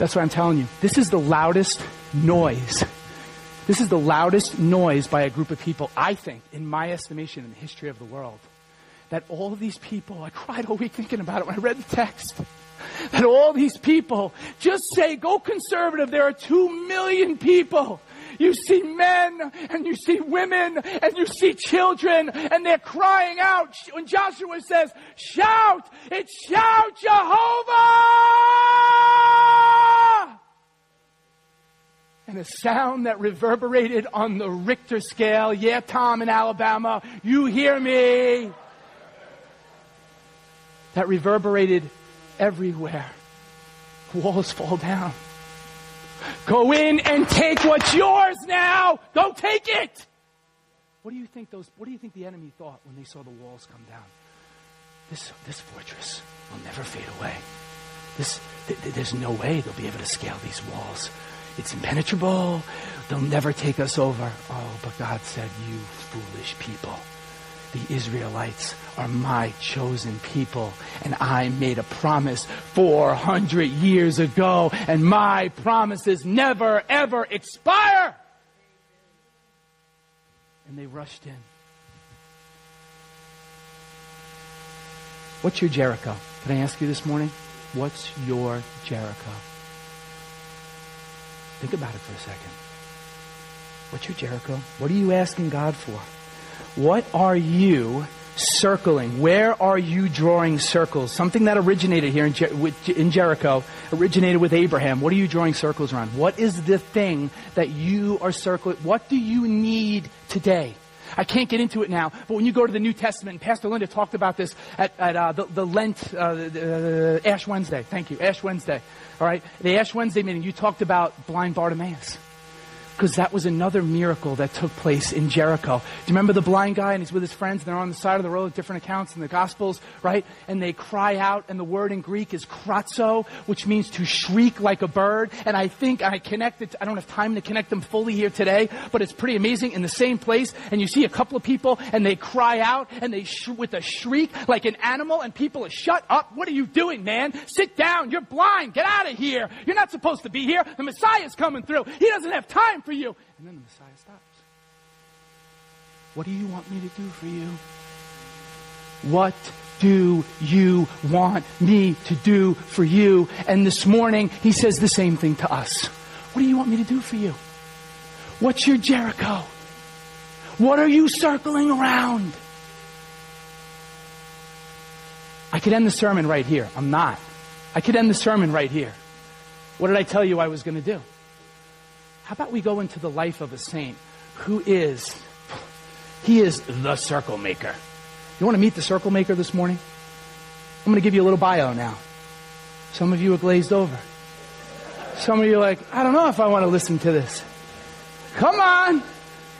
That's what I'm telling you. This is the loudest noise. This is the loudest noise by a group of people, I think, in my estimation, in the history of the world. That all these people, I cried all week thinking about it when I read the text. That all these people just say, go conservative. There are two million people you see men and you see women and you see children and they're crying out. When Joshua says, shout, it's shout Jehovah! And a sound that reverberated on the Richter scale. Yeah, Tom in Alabama, you hear me. That reverberated everywhere. Walls fall down. Go in and take what's yours now. Go take it. What do you think those, what do you think the enemy thought when they saw the walls come down? This, this fortress will never fade away. This, th- th- there's no way they'll be able to scale these walls. It's impenetrable. They'll never take us over. Oh, but God said, you foolish people the Israelites are my chosen people. And I made a promise 400 years ago, and my promises never, ever expire. And they rushed in. What's your Jericho? Can I ask you this morning? What's your Jericho? Think about it for a second. What's your Jericho? What are you asking God for? What are you circling? Where are you drawing circles? Something that originated here in, Jer- in, Jericho, originated with Abraham. What are you drawing circles around? What is the thing that you are circling? What do you need today? I can't get into it now, but when you go to the New Testament, and Pastor Linda talked about this at, at uh, the, the, Lent, uh, uh, Ash Wednesday. Thank you, Ash Wednesday. All right, the Ash Wednesday meeting, you talked about blind Bartimaeus because that was another miracle that took place in Jericho. Do you remember the blind guy and he's with his friends and they're on the side of the road, different accounts in the Gospels, right? And they cry out and the word in Greek is krazo, which means to shriek like a bird. And I think I connected, I don't have time to connect them fully here today, but it's pretty amazing in the same place. And you see a couple of people and they cry out and they sh- with a shriek like an animal and people are shut up. What are you doing, man? Sit down. You're blind. Get out of here. You're not supposed to be here. The Messiah's coming through. He doesn't have time for for you. And then the Messiah stops. What do you want me to do for you? What do you want me to do for you? And this morning, he says the same thing to us. What do you want me to do for you? What's your Jericho? What are you circling around? I could end the sermon right here. I'm not. I could end the sermon right here. What did I tell you I was going to do? How about we go into the life of a saint who is, he is the circle maker. You want to meet the circle maker this morning? I'm going to give you a little bio now. Some of you are glazed over. Some of you are like, I don't know if I want to listen to this. Come on.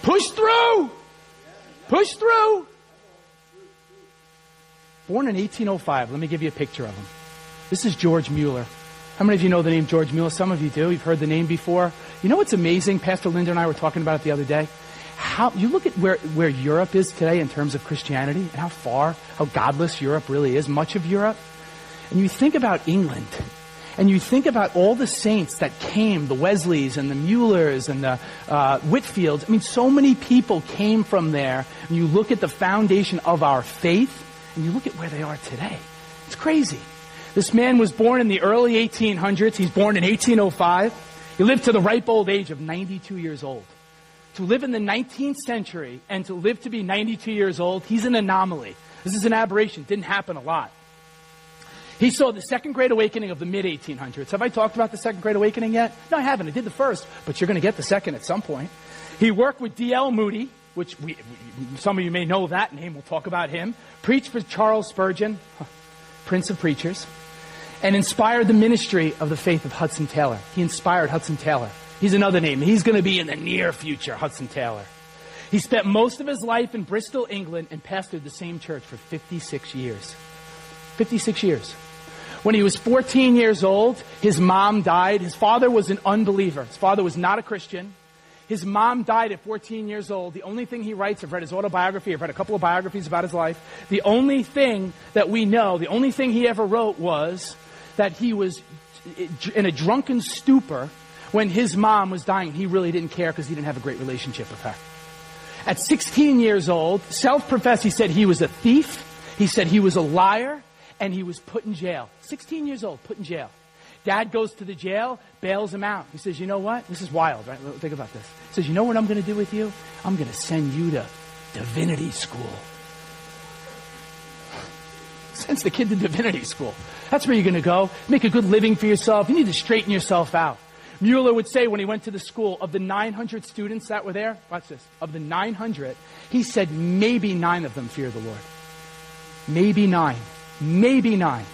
Push through. Push through. Born in 1805. Let me give you a picture of him. This is George Mueller. How many of you know the name George Mueller? Some of you do. You've heard the name before. You know what's amazing? Pastor Linda and I were talking about it the other day. How, you look at where, where Europe is today in terms of Christianity and how far, how godless Europe really is, much of Europe. And you think about England and you think about all the saints that came, the Wesleys and the Muellers and the uh, Whitefields. I mean, so many people came from there. And you look at the foundation of our faith and you look at where they are today. It's crazy. This man was born in the early 1800s. He's born in 1805. He lived to the ripe old age of 92 years old. To live in the 19th century and to live to be 92 years old, he's an anomaly. This is an aberration. Didn't happen a lot. He saw the second great awakening of the mid 1800s. Have I talked about the second great awakening yet? No, I haven't. I did the first, but you're going to get the second at some point. He worked with D.L. Moody, which we, some of you may know that name. We'll talk about him. Preached for Charles Spurgeon, <laughs> Prince of Preachers and inspired the ministry of the faith of Hudson Taylor. He inspired Hudson Taylor. He's another name. He's going to be in the near future, Hudson Taylor. He spent most of his life in Bristol, England, and pastored the same church for 56 years. 56 years. When he was 14 years old, his mom died. His father was an unbeliever. His father was not a Christian. His mom died at 14 years old. The only thing he writes, I've read his autobiography, I've read a couple of biographies about his life. The only thing that we know, the only thing he ever wrote was that he was in a drunken stupor when his mom was dying. He really didn't care because he didn't have a great relationship with her. At 16 years old, self professed, he said he was a thief, he said he was a liar, and he was put in jail. 16 years old, put in jail. Dad goes to the jail, bails him out. He says, You know what? This is wild, right? Think about this. He says, You know what I'm going to do with you? I'm going to send you to divinity school. <laughs> Sends the kid to divinity school. That's where you're going to go. Make a good living for yourself. You need to straighten yourself out. Mueller would say when he went to the school, of the 900 students that were there, watch this, of the 900, he said maybe nine of them fear the Lord. Maybe nine. Maybe nine.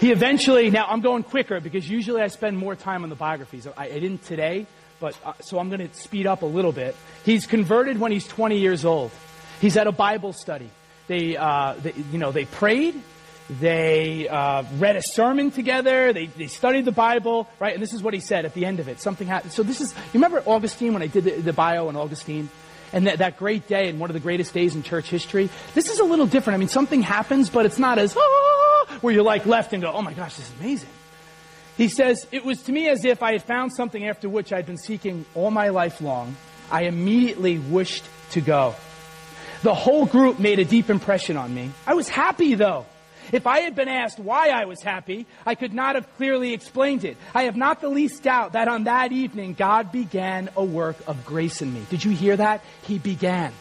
He eventually, now I'm going quicker because usually I spend more time on the biographies. I, I didn't today, but uh, so I'm going to speed up a little bit. He's converted when he's 20 years old. He's at a Bible study. They, uh, they you know, they prayed they uh, read a sermon together. They, they studied the Bible, right? And this is what he said at the end of it. Something happened. So this is, you remember Augustine when I did the, the bio on Augustine? And that, that great day and one of the greatest days in church history? This is a little different. I mean, something happens, but it's not as, ah, where you're like left and go, oh my gosh, this is amazing. He says, it was to me as if I had found something after which I'd been seeking all my life long. I immediately wished to go. The whole group made a deep impression on me. I was happy though. If I had been asked why I was happy, I could not have clearly explained it. I have not the least doubt that on that evening, God began a work of grace in me. Did you hear that? He began.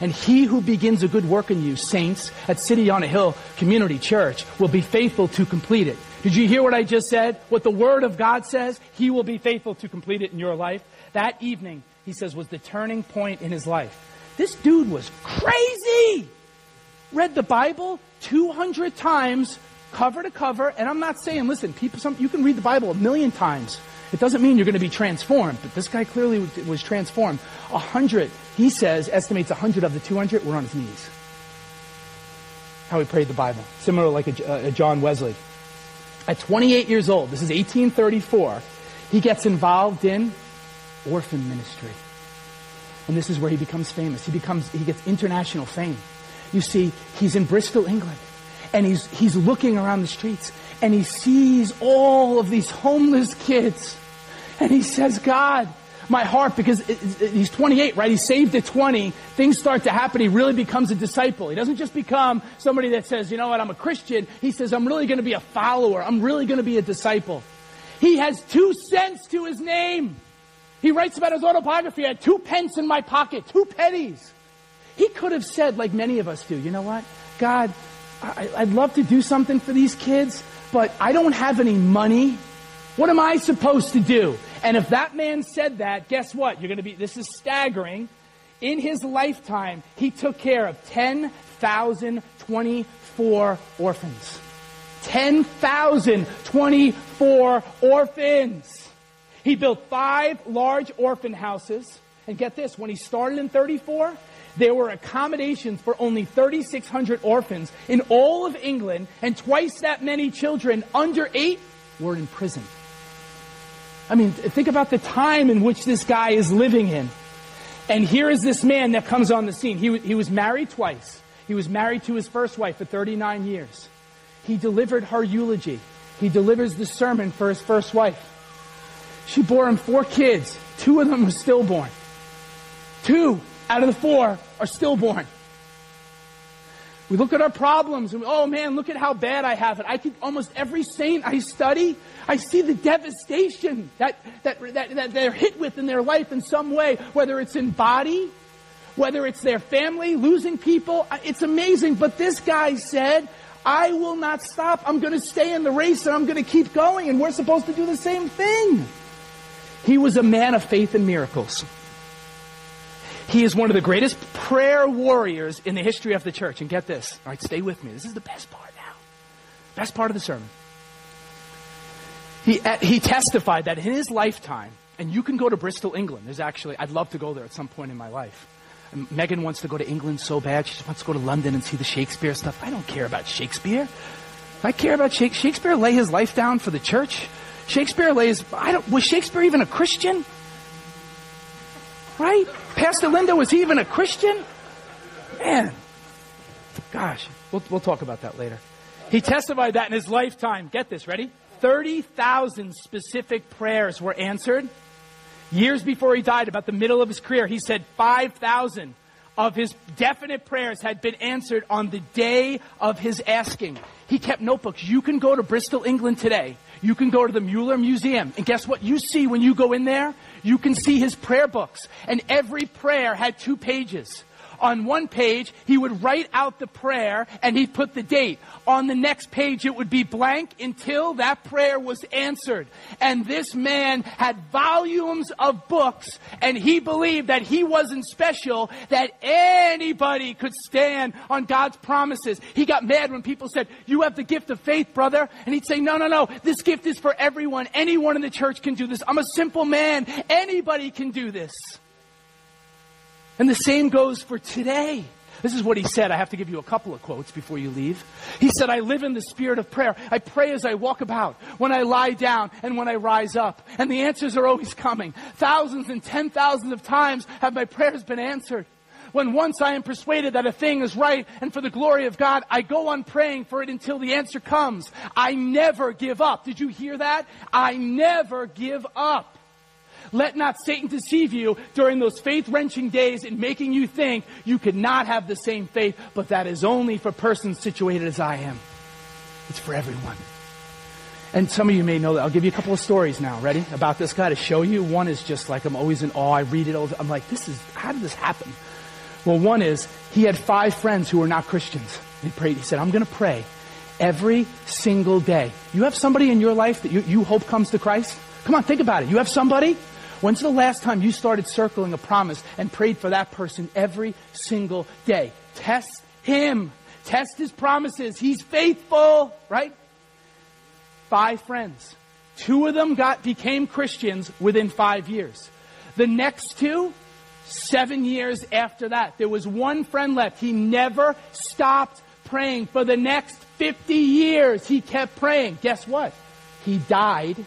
And he who begins a good work in you, saints, at City on a Hill Community Church, will be faithful to complete it. Did you hear what I just said? What the Word of God says? He will be faithful to complete it in your life. That evening, he says, was the turning point in his life. This dude was crazy! Read the Bible, 200 times, cover to cover. And I'm not saying, listen, people, some, you can read the Bible a million times. It doesn't mean you're going to be transformed, but this guy clearly was transformed. A hundred, he says, estimates a hundred of the 200 were on his knees. How he prayed the Bible. Similar like a, uh, a John Wesley. At 28 years old, this is 1834, he gets involved in orphan ministry. And this is where he becomes famous. He becomes, he gets international fame. You see, he's in Bristol, England, and he's, he's looking around the streets, and he sees all of these homeless kids. And he says, God, my heart, because it, it, he's 28, right? He saved at 20. Things start to happen. He really becomes a disciple. He doesn't just become somebody that says, you know what, I'm a Christian. He says, I'm really going to be a follower. I'm really going to be a disciple. He has two cents to his name. He writes about his autobiography. I had two pence in my pocket, two pennies. He could have said, like many of us do, you know what? God, I, I'd love to do something for these kids, but I don't have any money. What am I supposed to do? And if that man said that, guess what? You're going to be, this is staggering. In his lifetime, he took care of 10,024 orphans. 10,024 orphans. He built five large orphan houses. And get this, when he started in 34, there were accommodations for only 3,600 orphans in all of England, and twice that many children under eight were in prison. I mean, think about the time in which this guy is living in. And here is this man that comes on the scene. He, he was married twice. He was married to his first wife for 39 years. He delivered her eulogy. He delivers the sermon for his first wife. She bore him four kids. Two of them were stillborn. Two out of the four are stillborn. We look at our problems and, oh man, look at how bad I have it. I think almost every saint I study, I see the devastation that, that, that, that they're hit with in their life in some way, whether it's in body, whether it's their family, losing people. It's amazing. But this guy said, I will not stop. I'm going to stay in the race and I'm going to keep going. And we're supposed to do the same thing. He was a man of faith and miracles. He is one of the greatest prayer warriors in the history of the church. And get this. All right, stay with me. This is the best part now. Best part of the sermon. He, uh, he testified that in his lifetime, and you can go to Bristol, England. There's actually, I'd love to go there at some point in my life. And Megan wants to go to England so bad. She just wants to go to London and see the Shakespeare stuff. I don't care about Shakespeare. I care about Shakespeare. Shakespeare lay his life down for the church. Shakespeare lays, I don't, was Shakespeare even a Christian? Right? Pastor Linda, was he even a Christian? Man, gosh, we'll, we'll talk about that later. He testified that in his lifetime, get this, ready? 30,000 specific prayers were answered. Years before he died, about the middle of his career, he said 5,000 of his definite prayers had been answered on the day of his asking. He kept notebooks. You can go to Bristol, England today. You can go to the Mueller Museum. And guess what you see when you go in there? You can see his prayer books. And every prayer had two pages. On one page, he would write out the prayer and he'd put the date. On the next page, it would be blank until that prayer was answered. And this man had volumes of books and he believed that he wasn't special, that anybody could stand on God's promises. He got mad when people said, you have the gift of faith, brother. And he'd say, no, no, no, this gift is for everyone. Anyone in the church can do this. I'm a simple man. Anybody can do this. And the same goes for today. This is what he said. I have to give you a couple of quotes before you leave. He said, I live in the spirit of prayer. I pray as I walk about, when I lie down, and when I rise up. And the answers are always coming. Thousands and ten thousands of times have my prayers been answered. When once I am persuaded that a thing is right and for the glory of God, I go on praying for it until the answer comes. I never give up. Did you hear that? I never give up. Let not Satan deceive you during those faith wrenching days in making you think you could not have the same faith, but that is only for persons situated as I am. It's for everyone. And some of you may know that. I'll give you a couple of stories now. Ready? About this guy to show you. One is just like I'm always in awe. I read it all. I'm like, this is, how did this happen? Well, one is he had five friends who were not Christians. He prayed. He said, I'm going to pray every single day. You have somebody in your life that you, you hope comes to Christ? Come on, think about it. You have somebody? When's the last time you started circling a promise and prayed for that person every single day? Test him. Test his promises. He's faithful, right? Five friends. Two of them got became Christians within five years. The next two, seven years after that. There was one friend left. He never stopped praying. For the next 50 years, he kept praying. Guess what? He died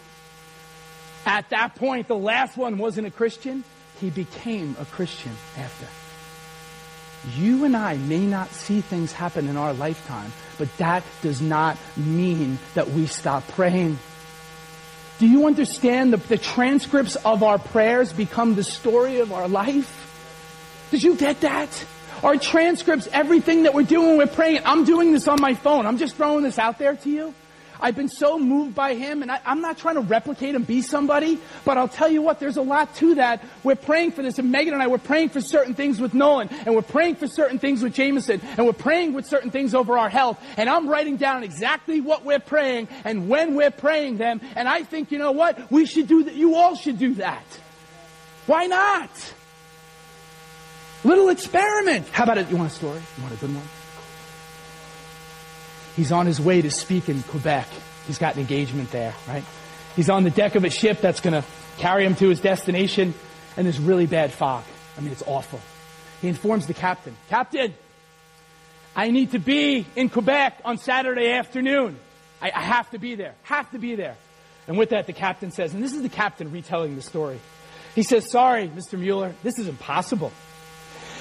at that point, the last one wasn't a Christian. He became a Christian after. You and I may not see things happen in our lifetime, but that does not mean that we stop praying. Do you understand the, the transcripts of our prayers become the story of our life? Did you get that? Our transcripts, everything that we're doing, we're praying. I'm doing this on my phone. I'm just throwing this out there to you. I've been so moved by him, and I, am not trying to replicate and be somebody, but I'll tell you what, there's a lot to that. We're praying for this, and Megan and I, we're praying for certain things with Nolan, and we're praying for certain things with Jameson, and we're praying with certain things over our health, and I'm writing down exactly what we're praying and when we're praying them, and I think, you know what, we should do that, you all should do that. Why not? Little experiment. How about it? You want a story? You want a good one? He's on his way to speak in Quebec. He's got an engagement there, right? He's on the deck of a ship that's going to carry him to his destination, and there's really bad fog. I mean, it's awful. He informs the captain, Captain, I need to be in Quebec on Saturday afternoon. I, I have to be there. Have to be there. And with that, the captain says, and this is the captain retelling the story. He says, Sorry, Mr. Mueller, this is impossible.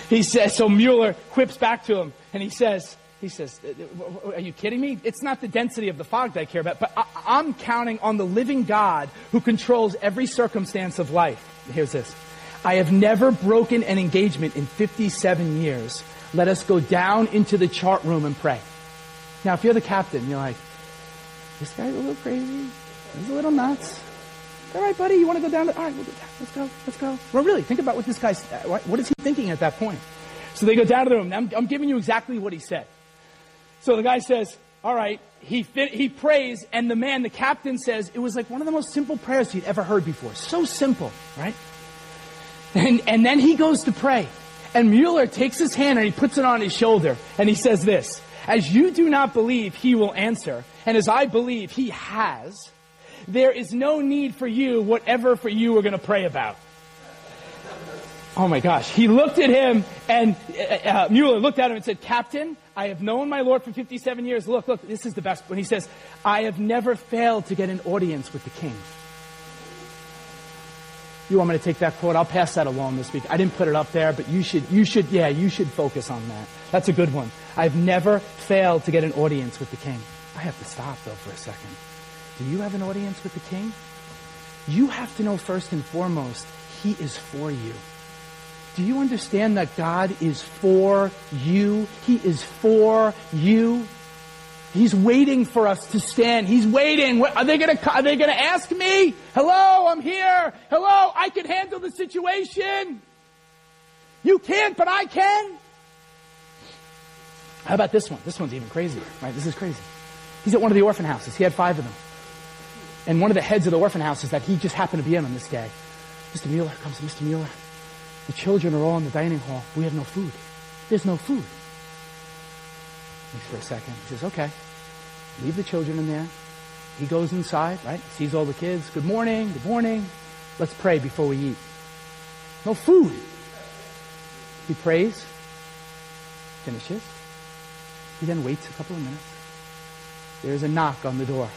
He says, so Mueller quips back to him, and he says, he says, uh, uh, Are you kidding me? It's not the density of the fog that I care about, but I, am counting on the living God who controls every circumstance of life. Here's this I have never broken an engagement in 57 years. Let us go down into the chart room and pray. Now, if you're the captain, you're like, This guy's a little crazy. He's a little nuts. All right, buddy, you want to go down? All right, we'll go down. Let's go. Let's go. Well, really, think about what this guy's, what is he thinking at that point? So they go down to the room. I'm, I'm giving you exactly what he said. So the guy says, all right, he, fit, he prays, and the man, the captain says, it was like one of the most simple prayers he'd ever heard before. So simple, right? And, and then he goes to pray. And Mueller takes his hand and he puts it on his shoulder, and he says this, as you do not believe he will answer, and as I believe he has, there is no need for you, whatever for you we're going to pray about. Oh my gosh. He looked at him and uh, uh, Mueller looked at him and said, Captain, I have known my Lord for 57 years. Look, look, this is the best. When he says, I have never failed to get an audience with the king. You want me to take that quote? I'll pass that along this week. I didn't put it up there, but you should, you should, yeah, you should focus on that. That's a good one. I've never failed to get an audience with the king. I have to stop though for a second. Do you have an audience with the king? You have to know first and foremost, he is for you. Do you understand that God is for you? He is for you. He's waiting for us to stand. He's waiting. Are they going to, are they going to ask me? Hello, I'm here. Hello, I can handle the situation. You can't, but I can. How about this one? This one's even crazier, right? This is crazy. He's at one of the orphan houses. He had five of them. And one of the heads of the orphan houses that he just happened to be in on this day. Mr. Mueller comes, Mr. Mueller, the children are all in the dining hall. We have no food. There's no food. Thinks for a second. He says, okay, leave the children in there. He goes inside, right? Sees all the kids. Good morning, good morning. Let's pray before we eat. No food. He prays, finishes. He then waits a couple of minutes. There's a knock on the door.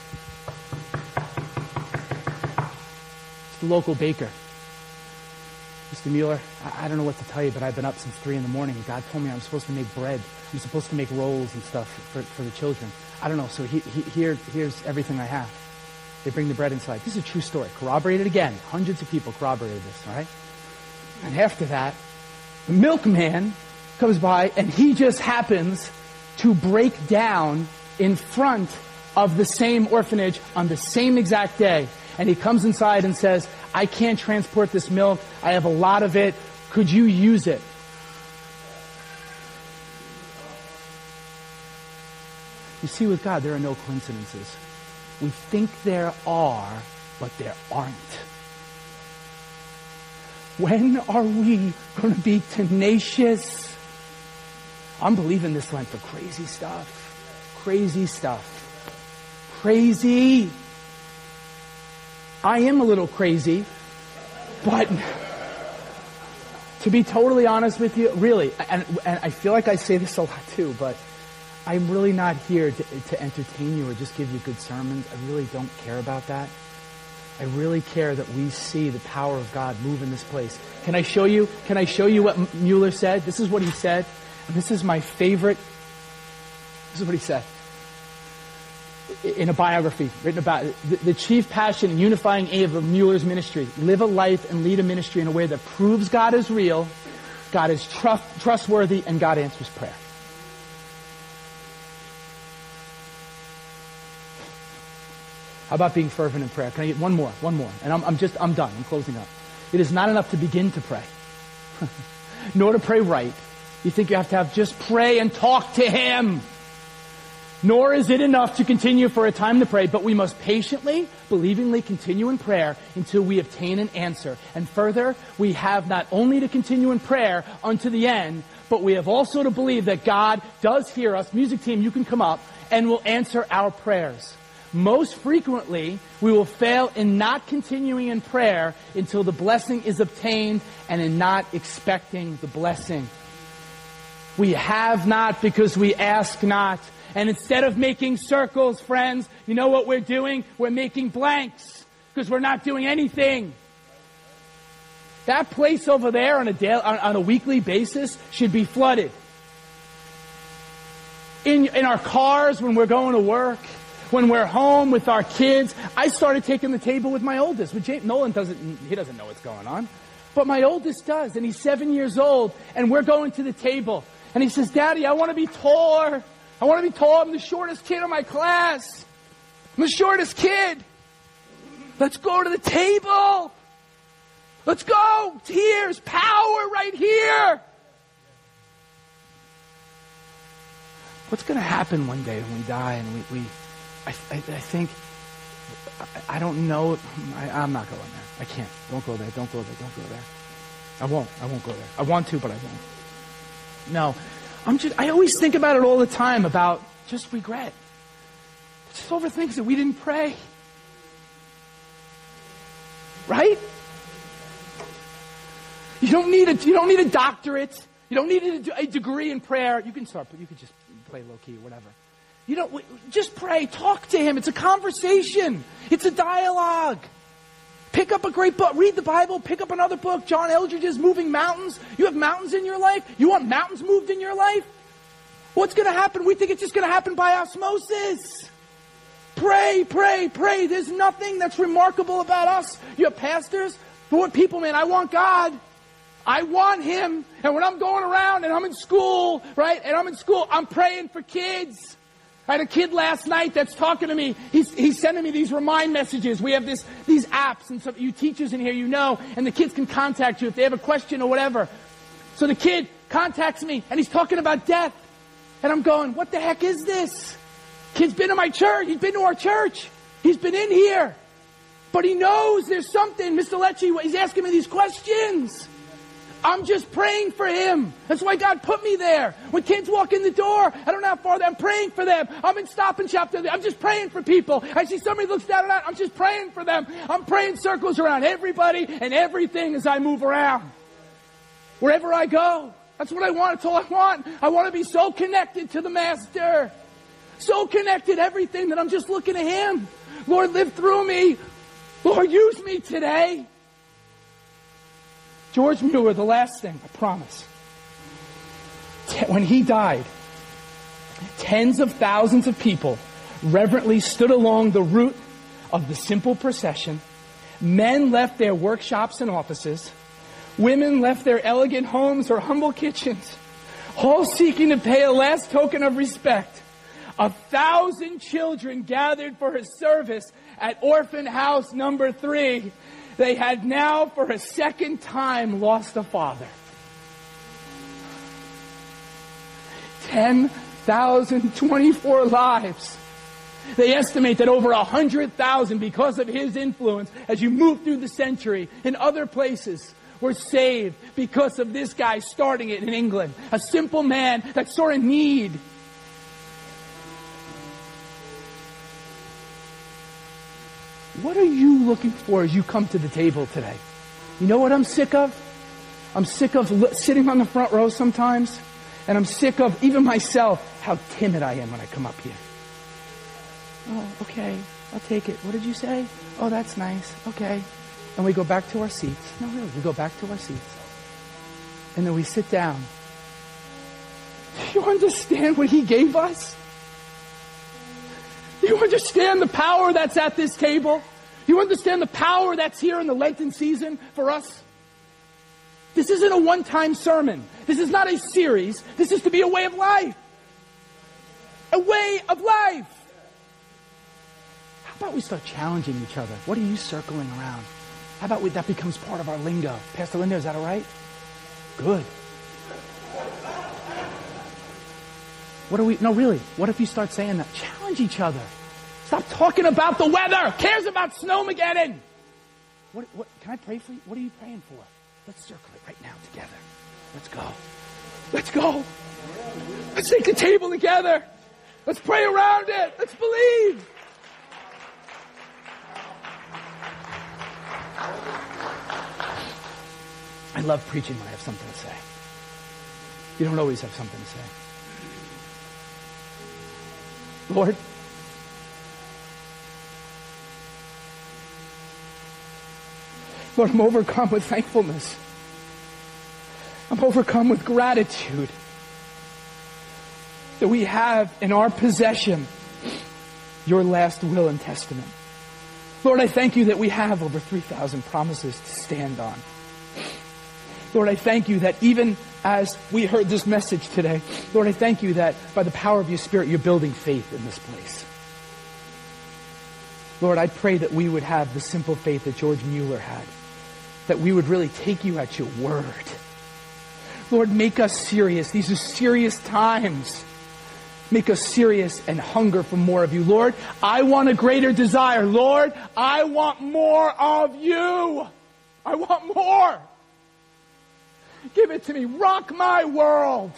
It's the local baker. Mr. Mueller, I, I, don't know what to tell you, but I've been up since 3 in the morning. God told me I'm supposed to make bread. I'm supposed to make rolls and stuff for, for the children. I don't know, so he, he, here, here's everything I have. They bring the bread inside. This is a true story. Corroborated again. Hundreds of people corroborated this, all right? And after that, the milkman comes by and he just happens to break down in front of the same orphanage on the same exact day. And he comes inside and says, I can't transport this milk. I have a lot of it. Could you use it? You see, with God, there are no coincidences. We think there are, but there aren't. When are we going to be tenacious? I'm believing this Lent for crazy stuff. Crazy stuff. Crazy. I am a little crazy, but to be totally honest with you, really, and, and I feel like I say this a lot too, but I'm really not here to, to entertain you or just give you good sermons. I really don't care about that. I really care that we see the power of God move in this place. Can I show you? Can I show you what Mueller said? This is what he said. And this is my favorite. This is what he said in a biography written about it, the, the, chief passion and unifying aim of Mueller's ministry. Live a life and lead a ministry in a way that proves God is real, God is trust, trustworthy, and God answers prayer. How about being fervent in prayer? Can I get one more? One more. And I'm, I'm just, I'm done. I'm closing up. It is not enough to begin to pray, <laughs> nor to pray right. You think you have to have just pray and talk to Him. Nor is it enough to continue for a time to pray, but we must patiently, believingly continue in prayer until we obtain an answer. And further, we have not only to continue in prayer unto the end, but we have also to believe that God does hear us. Music team, you can come up and will answer our prayers. Most frequently, we will fail in not continuing in prayer until the blessing is obtained and in not expecting the blessing. We have not because we ask not. And instead of making circles, friends, you know what we're doing? We're making blanks because we're not doing anything. That place over there on a, daily, on, on a weekly basis should be flooded. In, in our cars when we're going to work, when we're home with our kids. I started taking the table with my oldest. But James, Nolan doesn't, he doesn't know what's going on. But my oldest does, and he's seven years old, and we're going to the table. And he says, Daddy, I want to be taller. I want to be tall. I'm the shortest kid in my class. I'm the shortest kid. Let's go to the table. Let's go. Tears, power right here. What's going to happen one day when we die and we, we I, I, I think, I, I, don't know. I, I'm not going there. I can't. Don't go there. Don't go there. Don't go there. I won't. I won't go there. I want to, but I won't. No. I'm just, I always think about it all the time about just regret. Just over things that we didn't pray. Right? You don't need a, you don't need a doctorate. You don't need a, a degree in prayer. You can start, but you can just play low key or whatever. You don't, just pray. Talk to him. It's a conversation. It's a dialogue. Pick up a great book. Read the Bible. Pick up another book. John Eldredge's Moving Mountains. You have mountains in your life. You want mountains moved in your life? What's going to happen? We think it's just going to happen by osmosis. Pray, pray, pray. There's nothing that's remarkable about us. You have pastors. Lord, people, man, I want God. I want Him. And when I'm going around and I'm in school, right, and I'm in school, I'm praying for kids. I had a kid last night that's talking to me. He's, he's sending me these remind messages. We have this, these apps, and some you teachers in here, you know, and the kids can contact you if they have a question or whatever. So the kid contacts me, and he's talking about death. And I'm going, what the heck is this? Kid's been to my church. He's been to our church. He's been in here. But he knows there's something. Mr. Lecce, he's asking me these questions. I'm just praying for him. That's why God put me there. When kids walk in the door, I don't know how far I'm praying for them. I'm in Stop and Shop. I'm just praying for people. I see somebody looks down and out. I'm just praying for them. I'm praying circles around everybody and everything as I move around. Wherever I go. That's what I want. That's all I want. I want to be so connected to the Master. So connected, everything that I'm just looking at Him. Lord, live through me. Lord, use me today. George Mueller, the last thing, I promise. When he died, tens of thousands of people reverently stood along the route of the simple procession. Men left their workshops and offices. Women left their elegant homes or humble kitchens, all seeking to pay a last token of respect. A thousand children gathered for his service at Orphan House number three they had now, for a second time, lost a father. 10,024 lives. They estimate that over 100,000, because of his influence, as you move through the century in other places, were saved because of this guy starting it in England. A simple man that saw a need What are you looking for as you come to the table today? You know what I'm sick of? I'm sick of sitting on the front row sometimes, and I'm sick of, even myself, how timid I am when I come up here. Oh, okay, I'll take it. What did you say? Oh, that's nice. Okay. And we go back to our seats. No, really, we go back to our seats. And then we sit down. Do <laughs> you understand what he gave us? Do you understand the power that's at this table? Do you understand the power that's here in the Lenten season for us? This isn't a one time sermon. This is not a series. This is to be a way of life. A way of life. How about we start challenging each other? What are you circling around? How about we, that becomes part of our lingo? Pastor Linda, is that all right? Good. What are we, no, really, what if you start saying that? Challenge each other. Stop talking about the weather. Cares about Snowmageddon. What, what, can I pray for you? What are you praying for? Let's circle it right now together. Let's go. Let's go. Let's take the table together. Let's pray around it. Let's believe. I love preaching when I have something to say. You don't always have something to say. Lord, Lord, I'm overcome with thankfulness. I'm overcome with gratitude that we have in our possession your last will and testament. Lord, I thank you that we have over 3,000 promises to stand on. Lord, I thank you that even as we heard this message today, Lord, I thank you that by the power of your Spirit, you're building faith in this place. Lord, I pray that we would have the simple faith that George Mueller had, that we would really take you at your word. Lord, make us serious. These are serious times. Make us serious and hunger for more of you. Lord, I want a greater desire. Lord, I want more of you. I want more. Give it to me. Rock my world.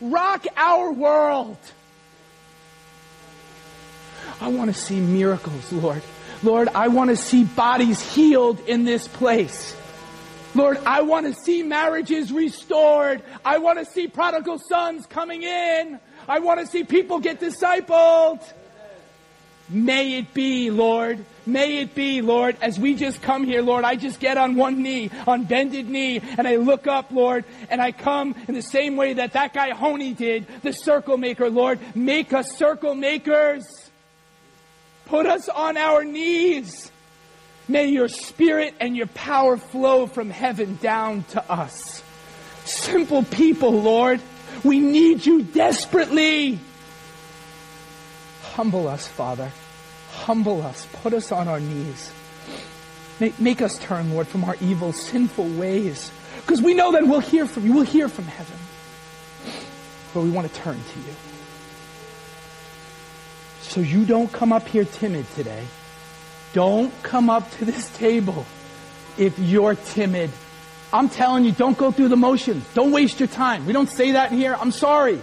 Rock our world. I want to see miracles, Lord. Lord, I want to see bodies healed in this place. Lord, I want to see marriages restored. I want to see prodigal sons coming in. I want to see people get discipled. May it be, Lord. May it be, Lord, as we just come here, Lord, I just get on one knee, on bended knee, and I look up, Lord, and I come in the same way that that guy Honi did, the circle maker, Lord. Make us circle makers. Put us on our knees. May your spirit and your power flow from heaven down to us. Simple people, Lord. We need you desperately. Humble us, Father. Humble us. Put us on our knees. Make, make us turn, Lord, from our evil, sinful ways. Because we know that we'll hear from you. We'll hear from heaven. But we want to turn to you. So you don't come up here timid today. Don't come up to this table if you're timid. I'm telling you, don't go through the motions. Don't waste your time. We don't say that here. I'm sorry.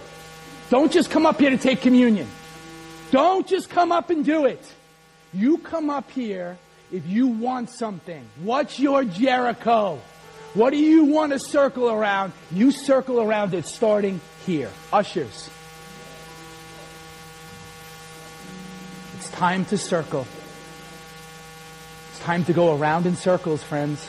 Don't just come up here to take communion. Don't just come up and do it. You come up here if you want something. What's your Jericho? What do you want to circle around? You circle around it starting here. Ushers. It's time to circle. It's time to go around in circles, friends.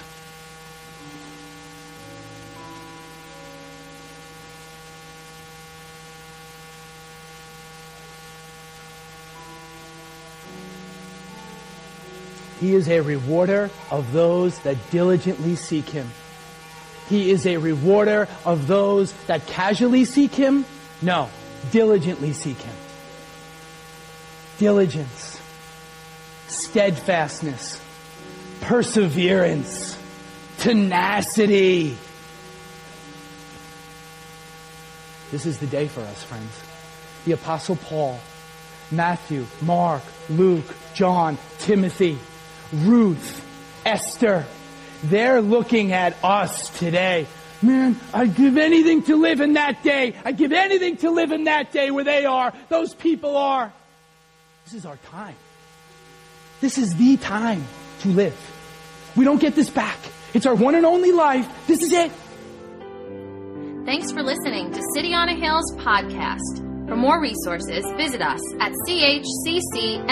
He is a rewarder of those that diligently seek him. He is a rewarder of those that casually seek him. No, diligently seek him. Diligence, steadfastness, perseverance, tenacity. This is the day for us, friends. The Apostle Paul, Matthew, Mark, Luke, John, Timothy, Ruth, Esther. They're looking at us today. Man, I'd give anything to live in that day. I'd give anything to live in that day where they are, those people are. This is our time. This is the time to live. We don't get this back. It's our one and only life. This is it. Thanks for listening to City on a Hill's podcast. For more resources, visit us at chccny.com.